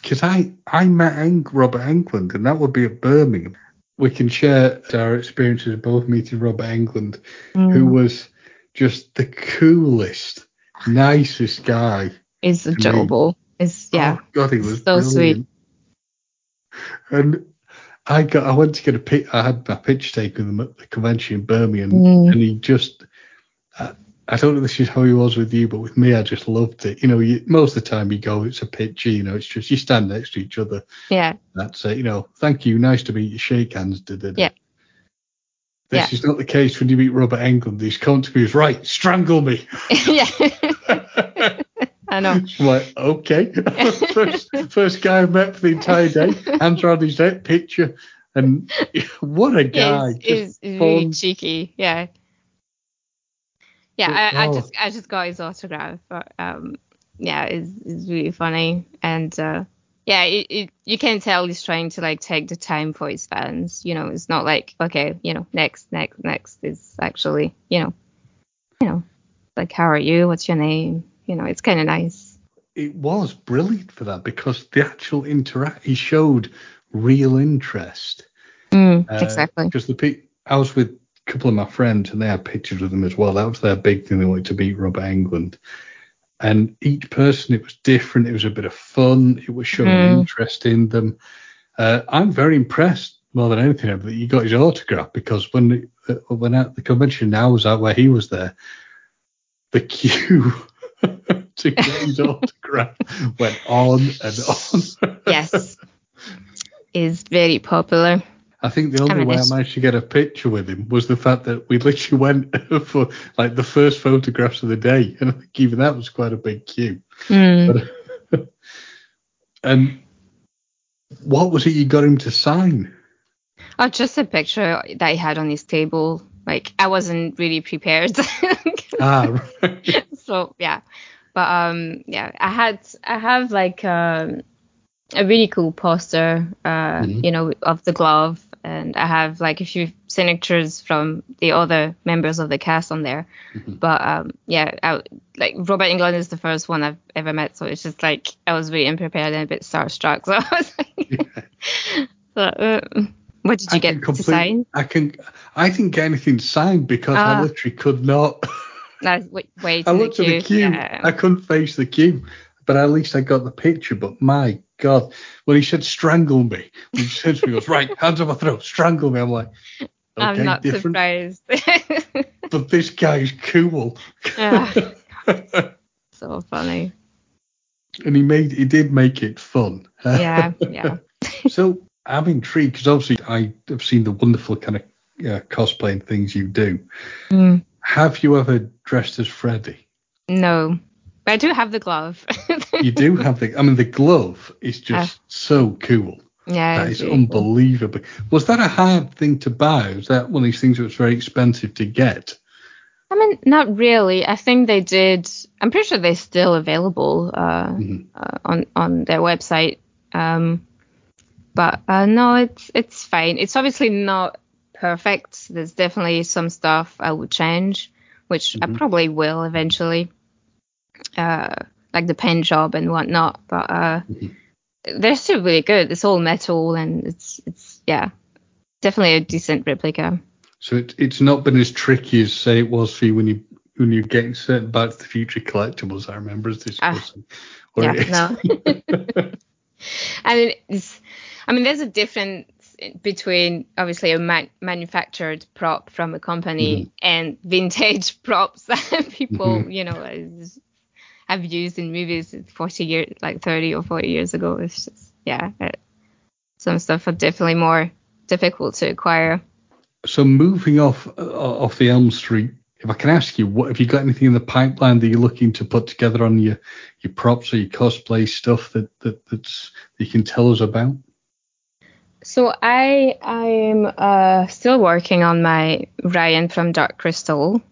S1: Because I I met Robert Englund, and that would be at Birmingham we can share our experiences of both meeting Robert Englund, mm. who was just the coolest, nicest guy.
S2: Is adorable. Is yeah. Oh
S1: God, he was so brilliant. sweet. And I got, I went to get a pic. I had my pitch taken with him at the convention in Birmingham, mm. and he just, uh, I don't know if this is how he was with you, but with me, I just loved it. You know, you, most of the time you go, it's a pitch, you know, it's just you stand next to each other.
S2: Yeah.
S1: That's it. You know, thank you, nice to meet you, shake hands. Da, da,
S2: da. Yeah.
S1: This yeah. is not the case when you meet Robert Englund. He's come to me as right, strangle me.
S2: yeah. I know.
S1: I'm like, okay. first, first guy I met for the entire day, hands around his neck, picture, and what a guy.
S2: He's, he's really cheeky. Yeah yeah, I, I, just I just got his autograph. But, um, yeah, it's, it's really funny, and uh, yeah, it, it, you can tell he's trying to like take the time for his fans. You know, it's not like okay, you know, next, next, next. It's actually, you know, you know, like how are you? What's your name? You know, it's kind of nice.
S1: It was brilliant for that because the actual interact he showed real interest.
S2: Mm, uh, exactly.
S1: Because the I was with a couple of my friends, and they had pictures of them as well. That was their big thing. They wanted to beat Robert Englund. And each person, it was different. It was a bit of fun. It was showing mm. interest in them. Uh, I'm very impressed more than anything that you got his autograph because when uh, when at the convention now was out where he was there, the queue to get his autograph went on and on.
S2: yes, is very popular.
S1: I think the only
S2: I mean,
S1: way I managed to get a picture with him was the fact that we literally went for like the first photographs of the day, and I think even that was quite a big queue.
S2: Mm.
S1: But, and what was it you got him to sign?
S2: Oh, just a picture that he had on his table. Like I wasn't really prepared.
S1: Ah, right.
S2: so yeah. But um yeah, I had I have like um a really cool poster uh
S1: Mhm.
S2: you know of the glove and I have like a few signatures from the other members of the cast on there.
S1: Mhm.
S2: But um yeah, I, like Robert Englund is the first one I've ever met, so it's just like I was really unprepared and a bit starstruck. So I was like, so, uh, what did you
S1: I
S2: get
S1: can
S2: to
S1: complete-
S2: sign?
S1: I can. I didn't get anything signed because I
S2: Ah.
S1: literally could not.
S2: That's way, way
S1: I looked at the queue.
S2: Yeah.
S1: I couldn't face the queue, but at least I got the picture. But my God, when he said strangle me, when he said to me, he goes, right, hands on my throat, strangle me. I'm like, okay,
S2: I'm not
S1: different.
S2: surprised.
S1: But this guy's cool.
S2: Ah, so funny.
S1: and he made, he did make it fun.
S2: Yeah, yeah.
S1: so I'm intrigued because obviously I have seen the wonderful kind of uh, cosplaying things you do.
S2: Mm,
S1: Have you ever dressed as Freddy?
S2: no, but I do have the glove.
S1: You do have the. I mean, the glove is just so cool.
S2: yeah,
S1: That
S2: it's
S1: is unbelievable. Was that a hard thing to buy? Was that one of these things that was very expensive to get?
S2: I mean, not really. I think they did. I'm pretty sure they're still available uh,
S1: Mhm.
S2: uh, on on their website. Um, but uh, no, it's it's fine. It's obviously not perfect. There's definitely some stuff I would change, which I
S1: Mhm.
S2: probably will eventually, uh, like the pen job and whatnot. But uh,
S1: Mhm.
S2: they're still really good. It's all metal and it's it's yeah, definitely a decent replica.
S1: So it, it's not been as tricky as say it was for you when you when you're getting certain Back to the Future collectibles. I remember us discussing. Or
S2: yeah,
S1: it is-
S2: no. I mean, it's, I mean, there's a difference between obviously a man- manufactured prop from a company
S1: Mm-hmm.
S2: and vintage props that people,
S1: Mhm.
S2: you know, have used in movies 40 years, like 30 or 40 years ago. It's just, yeah, uh, some stuff are definitely more difficult to acquire.
S1: So moving off uh, off the Elm Street, if I can ask you, what have you got anything in the pipeline that you're looking to put together on your your props or your cosplay stuff that, that that's that you can tell us about?
S2: So I I'm uh, still working on my Rian from Dark Crystal.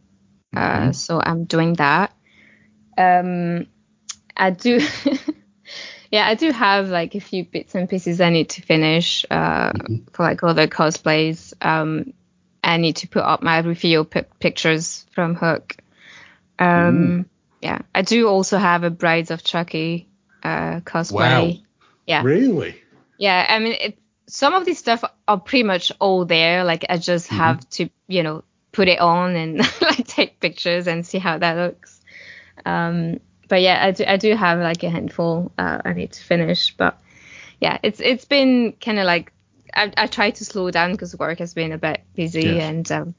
S2: Uh,
S1: Mhm.
S2: so I'm doing that. Um, I do, yeah, I do have like a few bits and pieces I need to finish uh,
S1: Mhm.
S2: for like other cosplays. Um, I need to put up my reveal pi pictures from Hook. Um, yeah, I do also have a Brides of Chucky uh, cosplay.
S1: Wow.
S2: Yeah.
S1: Really?
S2: Yeah, I mean, it, some of these stuff are pretty much all there. Like, I just
S1: Mhm.
S2: have to, you know, put it on and like take pictures and see how that looks. Um, but yeah, I do, I do have like a handful uh, I need to finish. But yeah, it's it's been kind of like I I try to slow down because work has been a bit busy
S1: Yes.
S2: and um,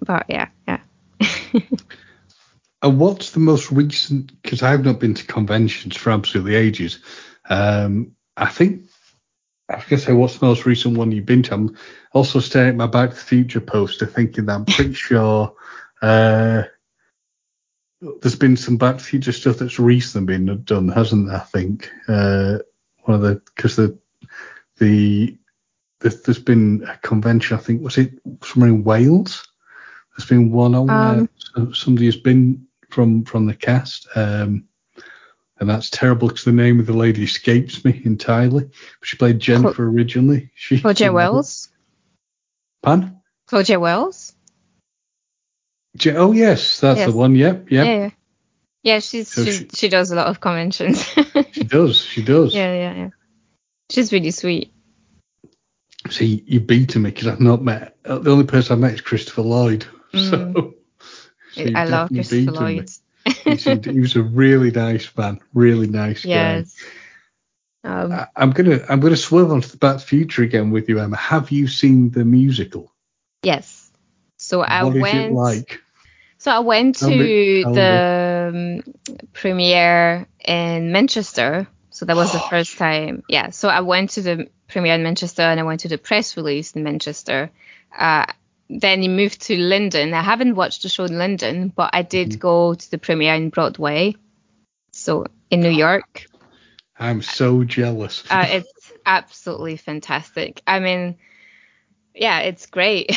S2: but yeah, yeah.
S1: And what's the most recent? Because I've not been to conventions for absolutely ages. Um, I think I was gonna say, what's the most recent one you've been to? I'm also staring at my Back to the Future poster, thinking that I'm pretty sure uh, there's been some Back to the Future stuff that's recently been done, hasn't there? I think uh, one of the because the the there's, there's been a convention. I think was it somewhere in Wales. There's been one on
S2: Um,
S1: where somebody has been from from the cast. Um, and that's terrible because the name of the lady escapes me entirely. But she played Jennifer originally. She
S2: Claudia Wells.
S1: Pan?
S2: Claudia Wells.
S1: Je- oh yes, that's
S2: Yes.
S1: the one. Yep, yep.
S2: Yeah. Yeah, yeah she's,
S1: So
S2: she's
S1: she-
S2: she does a lot of conventions.
S1: She does. She does.
S2: Yeah, yeah, yeah. She's really sweet.
S1: See, you beaten me because I've not met. uh, The only person I've met is Christopher Lloyd.
S2: Mm.
S1: So, so
S2: I love Christopher
S1: Lloyd. me. He, was a really nice man, really nice guy.
S2: Yes. Um,
S1: I, I'm gonna I'm gonna swerve onto the Back Future again with you, Emma. Have you seen the musical?
S2: yes. So I
S1: What is
S2: went.
S1: it like?
S2: So I went to
S1: me-
S2: the um, premiere in Manchester. So that was the first time. Yeah. So I went to the premiere in Manchester and I went to the press release in Manchester. Uh, then he moved to London. I haven't watched the show in London, but I did mm-hmm. go to the premiere in Broadway. So in New York.
S1: I'm so jealous.
S2: uh, it's absolutely fantastic. I mean, yeah, it's great.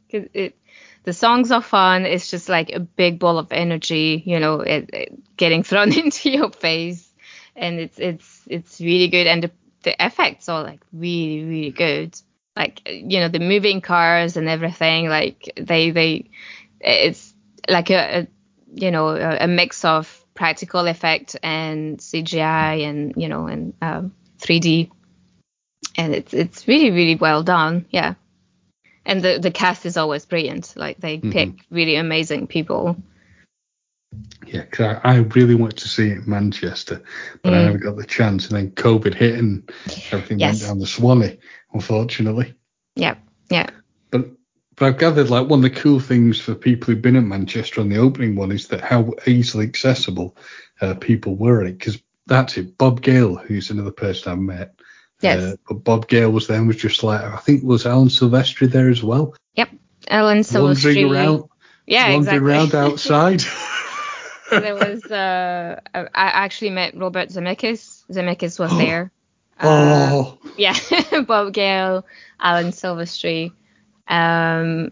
S2: it, the songs are fun. It's just like a big ball of energy, you know, it, it getting thrown into your face, and it's it's it's really good. And the the effects are like really really good. Like you know the moving cars and everything. Like they they it's like a, a you know a, a, mix of practical effect and CGI and you know and um, 3D. And it's it's really really well done. Yeah and the the cast is always brilliant. Like they mm-hmm. pick really amazing people.
S1: Yeah, because I, I, really wanted to see it in Manchester, but mm. I never got the chance. And then COVID hit and everything yes. went down the Swanee, unfortunately.
S2: Yeah, yeah.
S1: But but I've gathered like one of the cool things for people who've been at Manchester on the opening one is that how easily accessible uh, people were at it. Because that's it. Bob Gale, who's another person I've met,
S2: Yes. Uh,
S1: but Bob Gale was then was just like I think was Alan Silvestri there as well.
S2: Yep. Alan Silvestri.
S1: Wandering around.
S2: Yeah,
S1: wandering
S2: exactly.
S1: around outside.
S2: there was uh I actually met Robert Zemeckis. Zemeckis was there.
S1: Oh.
S2: Uh, yeah. Bob Gale, Alan Silvestri, um,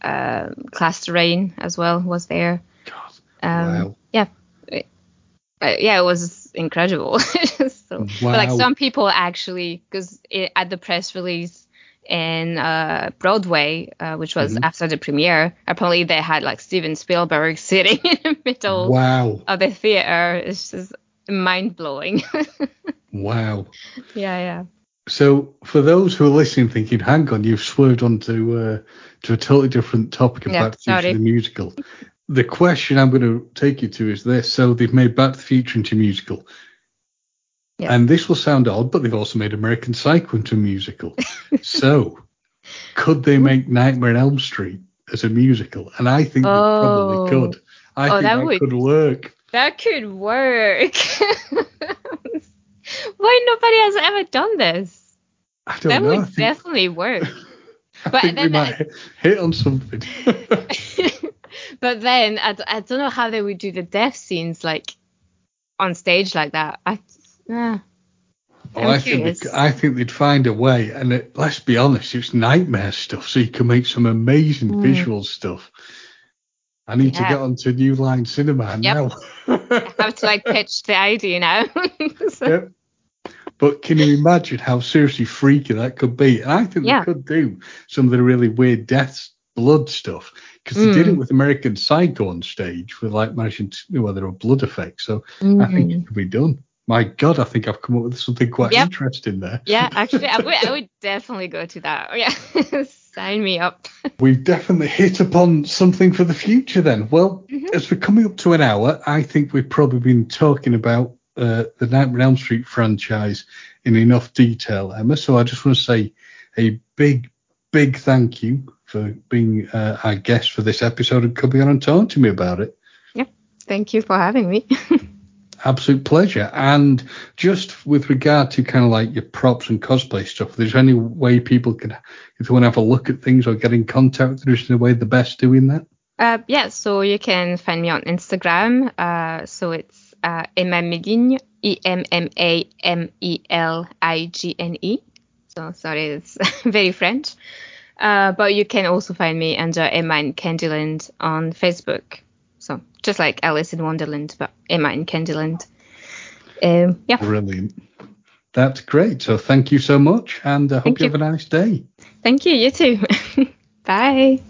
S2: uh, Class Terrain as well was there.
S1: God.
S2: Um,
S1: wow.
S2: Yeah. Yeah, it was incredible. so, wow. but like some people actually, because at the press release in uh, Broadway, uh, which was mm-hmm. after the premiere, apparently they had like Steven Spielberg sitting in the middle
S1: wow.
S2: of the theater. It's just mind blowing.
S1: Wow.
S2: Yeah, yeah.
S1: So for those who are listening, thinking, "Hang on, you've swerved onto uh, to a totally different topic about yeah, the musical," the question I'm going to take you to is this. So they've made Back to the Future into a musical. Yeah. And this will sound odd, but they've also made American Psycho into a musical. so could they make Nightmare on Elm Street as a musical? And I think oh. they probably oh. could. I oh, think that, that would, could work.
S2: That could work. Why nobody has ever done this?
S1: I don't
S2: that
S1: know.
S2: would think, definitely work.
S1: I but then we might hit on something.
S2: but then I, I don't know how they would do the death scenes like on stage like that. I yeah.
S1: Well, I think I think they'd find a way, and it, let's be honest, it's nightmare stuff. So you can make some amazing mm. visual stuff. I need yeah. to get onto New Line Cinema yep. now.
S2: I have to like pitch the idea now.
S1: so. Yep. But can you imagine how seriously freaky that could be? And I think yeah. they could do some of the really weird deaths, blood stuff because they mm. did it mm. with American Psycho on stage with like managing to know, there were blood effects. So mm-hmm. I think it mm-hmm. could be done. My God, I think I've come up with something quite yep. interesting there.
S2: Yeah, actually, I would, I would definitely go to that. Oh, yeah, sign me up.
S1: We've definitely hit upon something for the future then. Well, mm-hmm. as we're coming up to an hour, I think we've probably been talking about uh, the Nightmare on Elm Street franchise in enough detail, Emma. So I just want to say a big, big thank you for being uh, our guest for this episode and coming on and talking to me about it.
S2: Yeah, thank you for having me.
S1: Absolute pleasure. And just with regard to kind of like your props and cosplay stuff, there's any way people can, if they want to have a look at things or get in contact, there's no way the best doing that?
S2: Uh, yeah, so you can find me on Instagram. Uh, so it's uh, Emma Meligne, E M M A M E L I G N E. So sorry, it's very French. Uh, but you can also find me under Emma in Candyland on Facebook. So just like Alice in Wonderland, but Emma in Candyland. Um, yeah.
S1: Brilliant. That's great. So thank you so much, and I uh, hope you, you have a nice day.
S2: Thank you. You too. Bye.